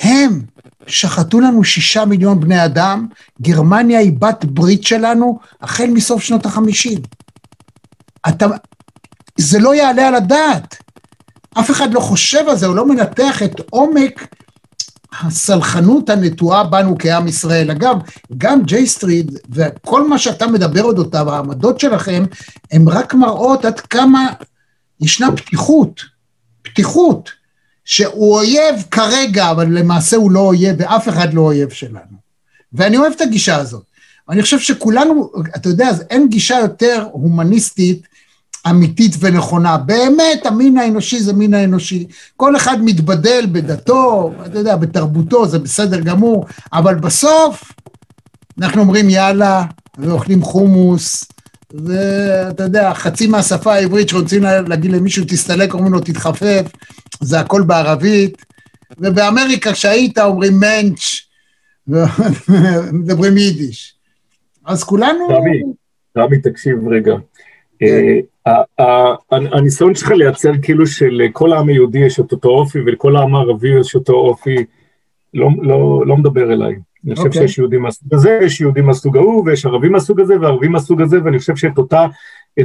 הם שחטו לנו שישה מיליון בני אדם, גרמניה היא בת ברית שלנו החל מסוף שנות החמישים. אתה, זה לא יעלה על הדעת. אף אחד לא חושב על זה, הוא לא מנתח את עומק הסלחנות הנטועה בנו כעם ישראל. אגב, גם ג'יי סטריט וכל מה שאתה מדבר אודותיו, העמדות שלכם, הן רק מראות עד כמה ישנה פתיחות, פתיחות, שהוא אויב כרגע, אבל למעשה הוא לא אויב, ואף אחד לא אויב שלנו. ואני אוהב את הגישה הזאת. אני חושב שכולנו, אתה יודע, אין גישה יותר הומניסטית אמיתית ונכונה. באמת, המין האנושי זה מין האנושי. כל אחד מתבדל בדתו, אתה יודע, בתרבותו, זה בסדר גמור, אבל בסוף אנחנו אומרים יאללה, ואוכלים חומוס, ואתה יודע, חצי מהשפה העברית שרוצים להגיד למישהו תסתלק, אומרים לו תתחפף, זה הכל בערבית. ובאמריקה כשהיית אומרים מענץ', ומדברים יידיש. אז כולנו... רמי, רמי, תקשיב רגע. הניסיון שלך לייצר כאילו שלכל העם היהודי יש את אותו אופי ולכל העם הערבי יש אותו אופי, לא, לא, לא מדבר אליי. אני חושב okay. שיש יהודים מהסוג הזה, יש יהודים מהסוג ההוא, ויש ערבים מהסוג הזה, וערבים מהסוג הזה, ואני חושב שאת אותה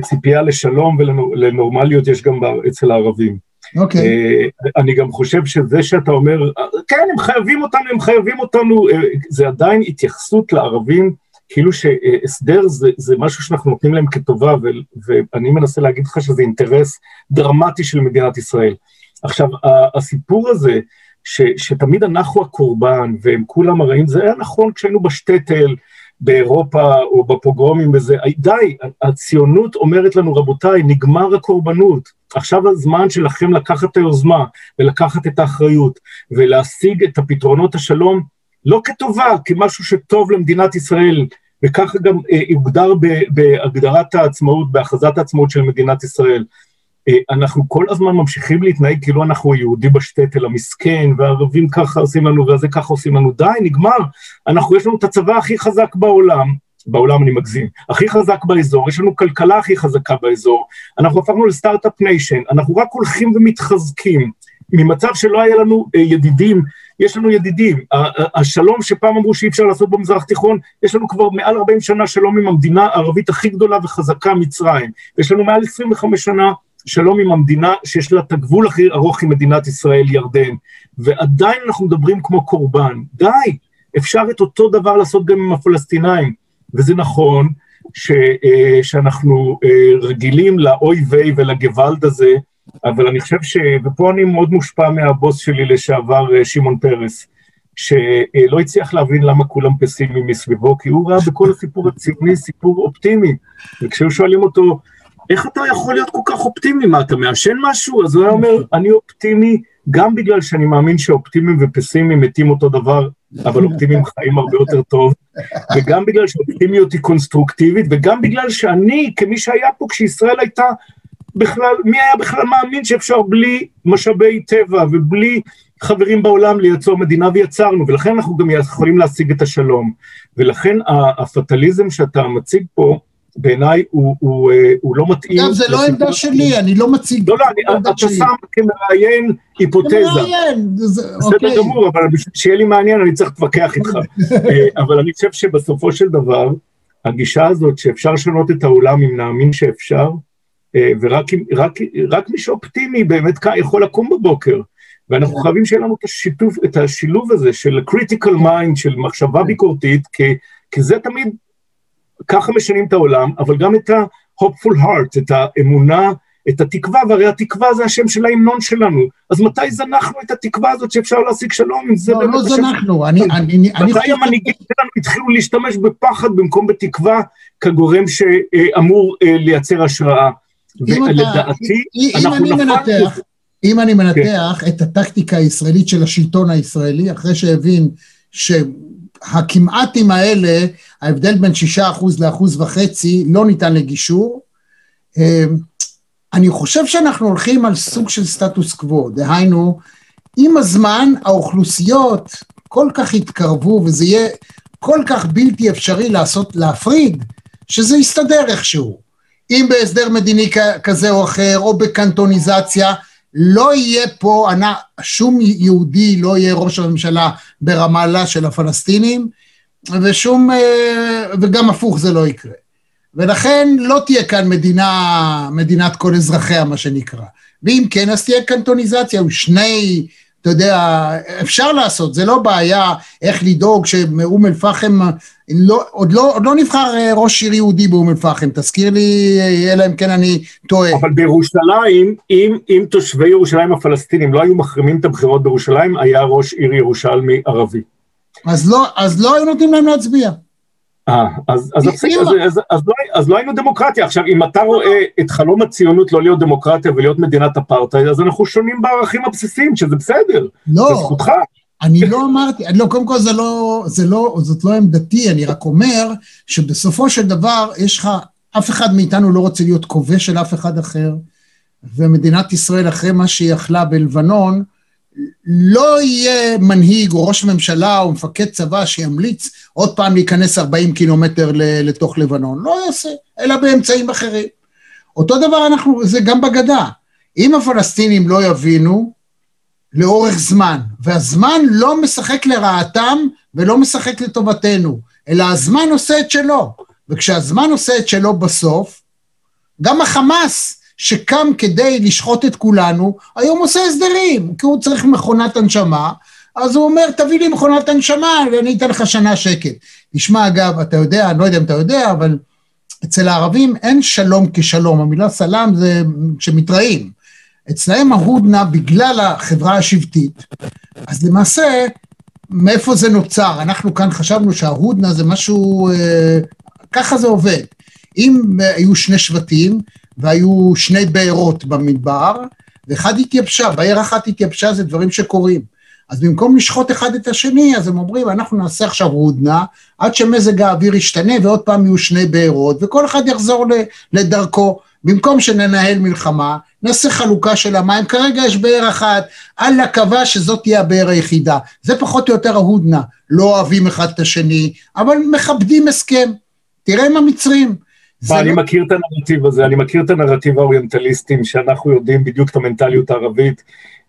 ציפייה לשלום ולנורמליות יש גם אצל הערבים. אוקיי. Okay. אני גם חושב שזה שאתה אומר, כן, הם חייבים אותנו, הם חייבים אותנו, זה עדיין התייחסות לערבים, כאילו שהסדר זה, זה משהו שאנחנו נותנים להם כטובה, ו, ואני מנסה להגיד לך שזה אינטרס דרמטי של מדינת ישראל. עכשיו, הסיפור הזה, ש, שתמיד אנחנו הקורבן והם כולם הרעים, זה היה נכון כשהיינו בשטטל באירופה או בפוגרומים וזה, די, הציונות אומרת לנו, רבותיי, נגמר הקורבנות, עכשיו הזמן שלכם לקחת את היוזמה ולקחת את האחריות ולהשיג את הפתרונות השלום, לא כטובה, כמשהו שטוב למדינת ישראל, וככה גם אה, יוגדר בהגדרת העצמאות, בהכרזת העצמאות של מדינת ישראל. אה, אנחנו כל הזמן ממשיכים להתנהג כאילו אנחנו היהודי בשטטל המסכן, והערבים ככה עושים לנו, וזה ככה עושים לנו, די, נגמר. אנחנו, יש לנו את הצבא הכי חזק בעולם, בעולם אני מגזים, הכי חזק באזור, יש לנו כלכלה הכי חזקה באזור, אנחנו הפכנו לסטארט-אפ ניישן, אנחנו רק הולכים ומתחזקים. ממצב שלא היה לנו אה, ידידים, יש לנו ידידים. השלום שפעם אמרו שאי אפשר לעשות במזרח תיכון, יש לנו כבר מעל 40 שנה שלום עם המדינה הערבית הכי גדולה וחזקה, מצרים. יש לנו מעל 25 שנה שלום עם המדינה שיש לה את הגבול הכי ארוך עם מדינת ישראל, ירדן, ועדיין אנחנו מדברים כמו קורבן. די, אפשר את אותו דבר לעשות גם עם הפלסטינאים, וזה נכון ש, אה, שאנחנו אה, רגילים לאוי ויי ולגוואלד הזה, אבל אני חושב ש... ופה אני מאוד מושפע מהבוס שלי לשעבר, אה, שמעון פרס, שלא הצליח להבין למה כולם פסימיים מסביבו, כי הוא ראה בכל הסיפור הציוני סיפור אופטימי, וכשהיו שואלים אותו, איך אתה יכול להיות כל כך אופטימי? מה, אתה מעשן משהו? אז הוא היה אומר, אני אופטימי גם בגלל שאני מאמין שאופטימיים ופסימיים מתים אותו דבר, אבל אופטימיים חיים הרבה יותר טוב, וגם בגלל שאופטימיות היא קונסטרוקטיבית, וגם בגלל שאני, כמי שהיה פה כשישראל הייתה בכלל, מי היה בכלל מאמין שאפשר בלי משאבי טבע ובלי חברים בעולם לייצור מדינה ויצרנו, ולכן אנחנו גם יכולים להשיג את השלום. ולכן הפטליזם שאתה מציג פה, בעיניי הוא, הוא, אה, הוא לא מתאים. אגב, זה לא עמדה שלי, אני לא מציג לא, לא, אני, אתה שם כמראיין היפותזה. כמראיין, בסדר אוקיי. גמור, אבל בשביל שיהיה לי מעניין אני צריך להתווכח איתך. אה, אבל אני חושב שבסופו של דבר, הגישה הזאת שאפשר לשנות את העולם אם נאמין שאפשר, ורק רק, רק מי שאופטימי באמת יכול לקום בבוקר. ואנחנו חייבים שיהיה לנו את השיתוף, את השילוב הזה של critical mind, של מחשבה כן. ביקורתית, כי, כי זה תמיד, ככה משנים את העולם, אבל גם את ה-hopeful heart, את האמונה, את התקווה, והרי התקווה זה השם של ההמנון שלנו. אז מתי זנחנו את התקווה הזאת שאפשר להשיג שלום עם זה? לא, לא זנחנו, אני... מתי המנהיגים שלנו התחילו להשתמש בפחד במקום בתקווה כגורם שאמור אה, לייצר השראה? ולדעתי, אנחנו נפלנו... אם אני מנתח כן. את הטקטיקה הישראלית של השלטון הישראלי, אחרי שהבין שהכמעטים האלה, ההבדל בין שישה אחוז לאחוז וחצי, לא ניתן לגישור, אמ, אני חושב שאנחנו הולכים על סוג של סטטוס קוו, דהיינו, עם הזמן האוכלוסיות כל כך יתקרבו וזה יהיה כל כך בלתי אפשרי לעשות, להפריד, שזה יסתדר איכשהו. אם בהסדר מדיני כזה או אחר, או בקנטוניזציה, לא יהיה פה, שום יהודי לא יהיה ראש הממשלה ברמאללה של הפלסטינים, ושום, אה, וגם הפוך זה לא יקרה. ולכן לא תהיה כאן מדינה, מדינת כל אזרחיה, מה שנקרא. ואם כן, אז תהיה קנטוניזציה, עם שני אתה יודע, אפשר לעשות, זה לא בעיה איך לדאוג שמאום אל-פחם, לא, עוד, לא, עוד לא נבחר אה, ראש עיר יהודי באום אל-פחם, תזכיר לי, אה, אלא אם כן אני טועה. אבל בירושלים, אם, אם תושבי ירושלים הפלסטינים לא היו מחרימים את הבחירות בירושלים, היה ראש עיר ירושלמי ערבי. אז לא, אז לא היו נותנים להם להצביע. אה, אז, אז, אז, אז, אז, אז, לא, אז לא היינו דמוקרטיה. עכשיו, אם אתה רואה את חלום הציונות לא להיות דמוקרטיה ולהיות מדינת אפרטהייד, אז אנחנו שונים בערכים הבסיסיים, שזה בסדר, לא, זה זכותך. אני לא אמרתי, לא, קודם כל זה לא, זה לא, זאת לא עמדתי, אני רק אומר שבסופו של דבר יש לך, אף אחד מאיתנו לא רוצה להיות כובש של אף אחד אחר, ומדינת ישראל אחרי מה שהיא יכלה בלבנון, לא יהיה מנהיג או ראש ממשלה או מפקד צבא שימליץ עוד פעם להיכנס 40 קילומטר לתוך לבנון, לא יעשה, אלא באמצעים אחרים. אותו דבר אנחנו, זה גם בגדה. אם הפלסטינים לא יבינו, לאורך זמן, והזמן לא משחק לרעתם ולא משחק לטובתנו, אלא הזמן עושה את שלו, וכשהזמן עושה את שלו בסוף, גם החמאס שקם כדי לשחוט את כולנו, היום עושה הסדרים, כי הוא צריך מכונת הנשמה, אז הוא אומר, תביא לי מכונת הנשמה ואני אתן לך שנה שקט. תשמע, אגב, אתה יודע, אני לא יודע אם אתה יודע, אבל אצל הערבים אין שלום כשלום, המילה סלאם זה שמתראים. אצלהם ההודנה, בגלל החברה השבטית, אז למעשה, מאיפה זה נוצר? אנחנו כאן חשבנו שההודנה זה משהו, אה, ככה זה עובד. אם היו שני שבטים והיו שני בארות במדבר, ואחד התייבשה, בעיר אחת התייבשה זה דברים שקורים. אז במקום לשחוט אחד את השני, אז הם אומרים, אנחנו נעשה עכשיו הודנה, עד שמזג האוויר ישתנה ועוד פעם יהיו שני בארות, וכל אחד יחזור לדרכו. במקום שננהל מלחמה, נעשה חלוקה של המים, כרגע יש באר אחת, אללה קבע שזאת תהיה הבאר היחידה. זה פחות או יותר ההודנה, לא אוהבים אחד את השני, אבל מכבדים הסכם. תראה עם המצרים. אני לא... מכיר את הנרטיב הזה, אני מכיר את הנרטיב האוריינטליסטים, שאנחנו יודעים בדיוק את המנטליות הערבית,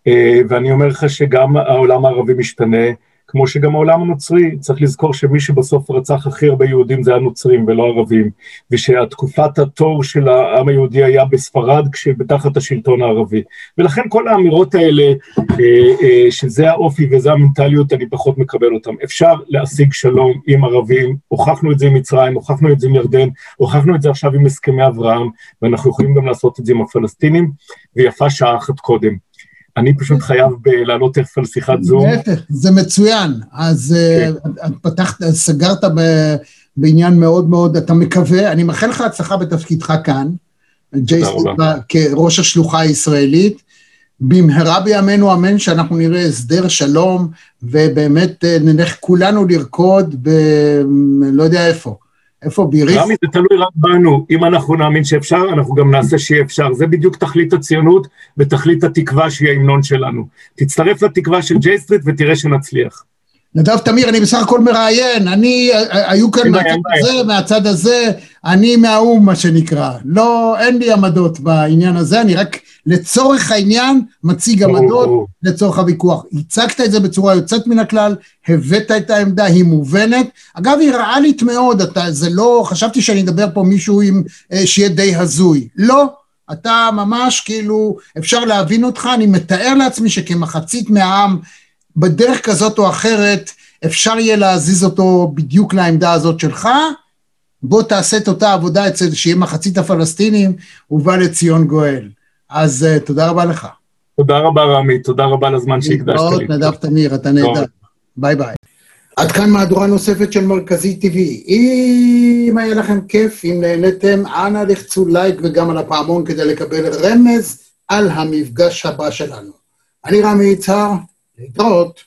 אה, ואני אומר לך שגם העולם הערבי משתנה, כמו שגם העולם הנוצרי, צריך לזכור שמי שבסוף רצח הכי הרבה יהודים זה הנוצרים ולא ערבים, ושהתקופת התור של העם היהודי היה בספרד כשבתחת השלטון הערבי. ולכן כל האמירות האלה, אה, אה, שזה האופי וזה המנטליות, אני פחות מקבל אותן. אפשר להשיג שלום עם ערבים, הוכחנו את זה עם מצרים, הוכחנו את זה עם ירדן, הוכחנו את זה עכשיו עם הסכמי אברהם, ואנחנו יכולים גם לעשות את זה עם הפלסטינים, ויפה שעה אחת קודם. אני פשוט חייב לעלות תכף על שיחת זום. להפך, זה מצוין. אז כן. uh, פתחת, סגרת בעניין מאוד מאוד, אתה מקווה, אני מאחל לך הצלחה בתפקידך כאן, ג'ייסון כראש השלוחה הישראלית. במהרה בימינו אמן שאנחנו נראה הסדר שלום, ובאמת אה, נלך כולנו לרקוד ב... לא יודע איפה. איפה ביריף? רמי, זה תלוי רק בנו. אם אנחנו נאמין שאפשר, אנחנו גם נעשה שיהיה אפשר. זה בדיוק תכלית הציונות ותכלית התקווה שהיא ההמנון שלנו. תצטרף לתקווה של ג'יי סטריט ותראה שנצליח. נדב תמיר, אני בסך הכל מראיין, אני, היו כאן מהצד הזה, מהצד הזה, אני מהאו"ם, מה שנקרא. לא, אין לי עמדות בעניין הזה, אני רק לצורך העניין מציג עמדות לצורך הוויכוח. הצגת את זה בצורה יוצאת מן הכלל, הבאת את העמדה, היא מובנת. אגב, היא ריאלית מאוד, אתה, זה לא, חשבתי שאני אדבר פה מישהו עם, אה, שיהיה די הזוי. לא, אתה ממש כאילו, אפשר להבין אותך, אני מתאר לעצמי שכמחצית מהעם, בדרך כזאת או אחרת, אפשר יהיה להזיז אותו בדיוק לעמדה הזאת שלך, בוא תעשה את אותה עבודה אצל שיהיה מחצית הפלסטינים, ובא לציון גואל. אז uh, תודה רבה לך. תודה רבה רמי, תודה רבה לזמן שהקדשת לי. נדב תמיר, אתה נהדר. ביי ביי. עד כאן מהדורה נוספת של מרכזי TV. אם היה לכם כיף, אם נהניתם, אנא לחצו לייק וגם על הפעמון כדי לקבל רמז על המפגש הבא שלנו. אני רמי יצהר, להתראות.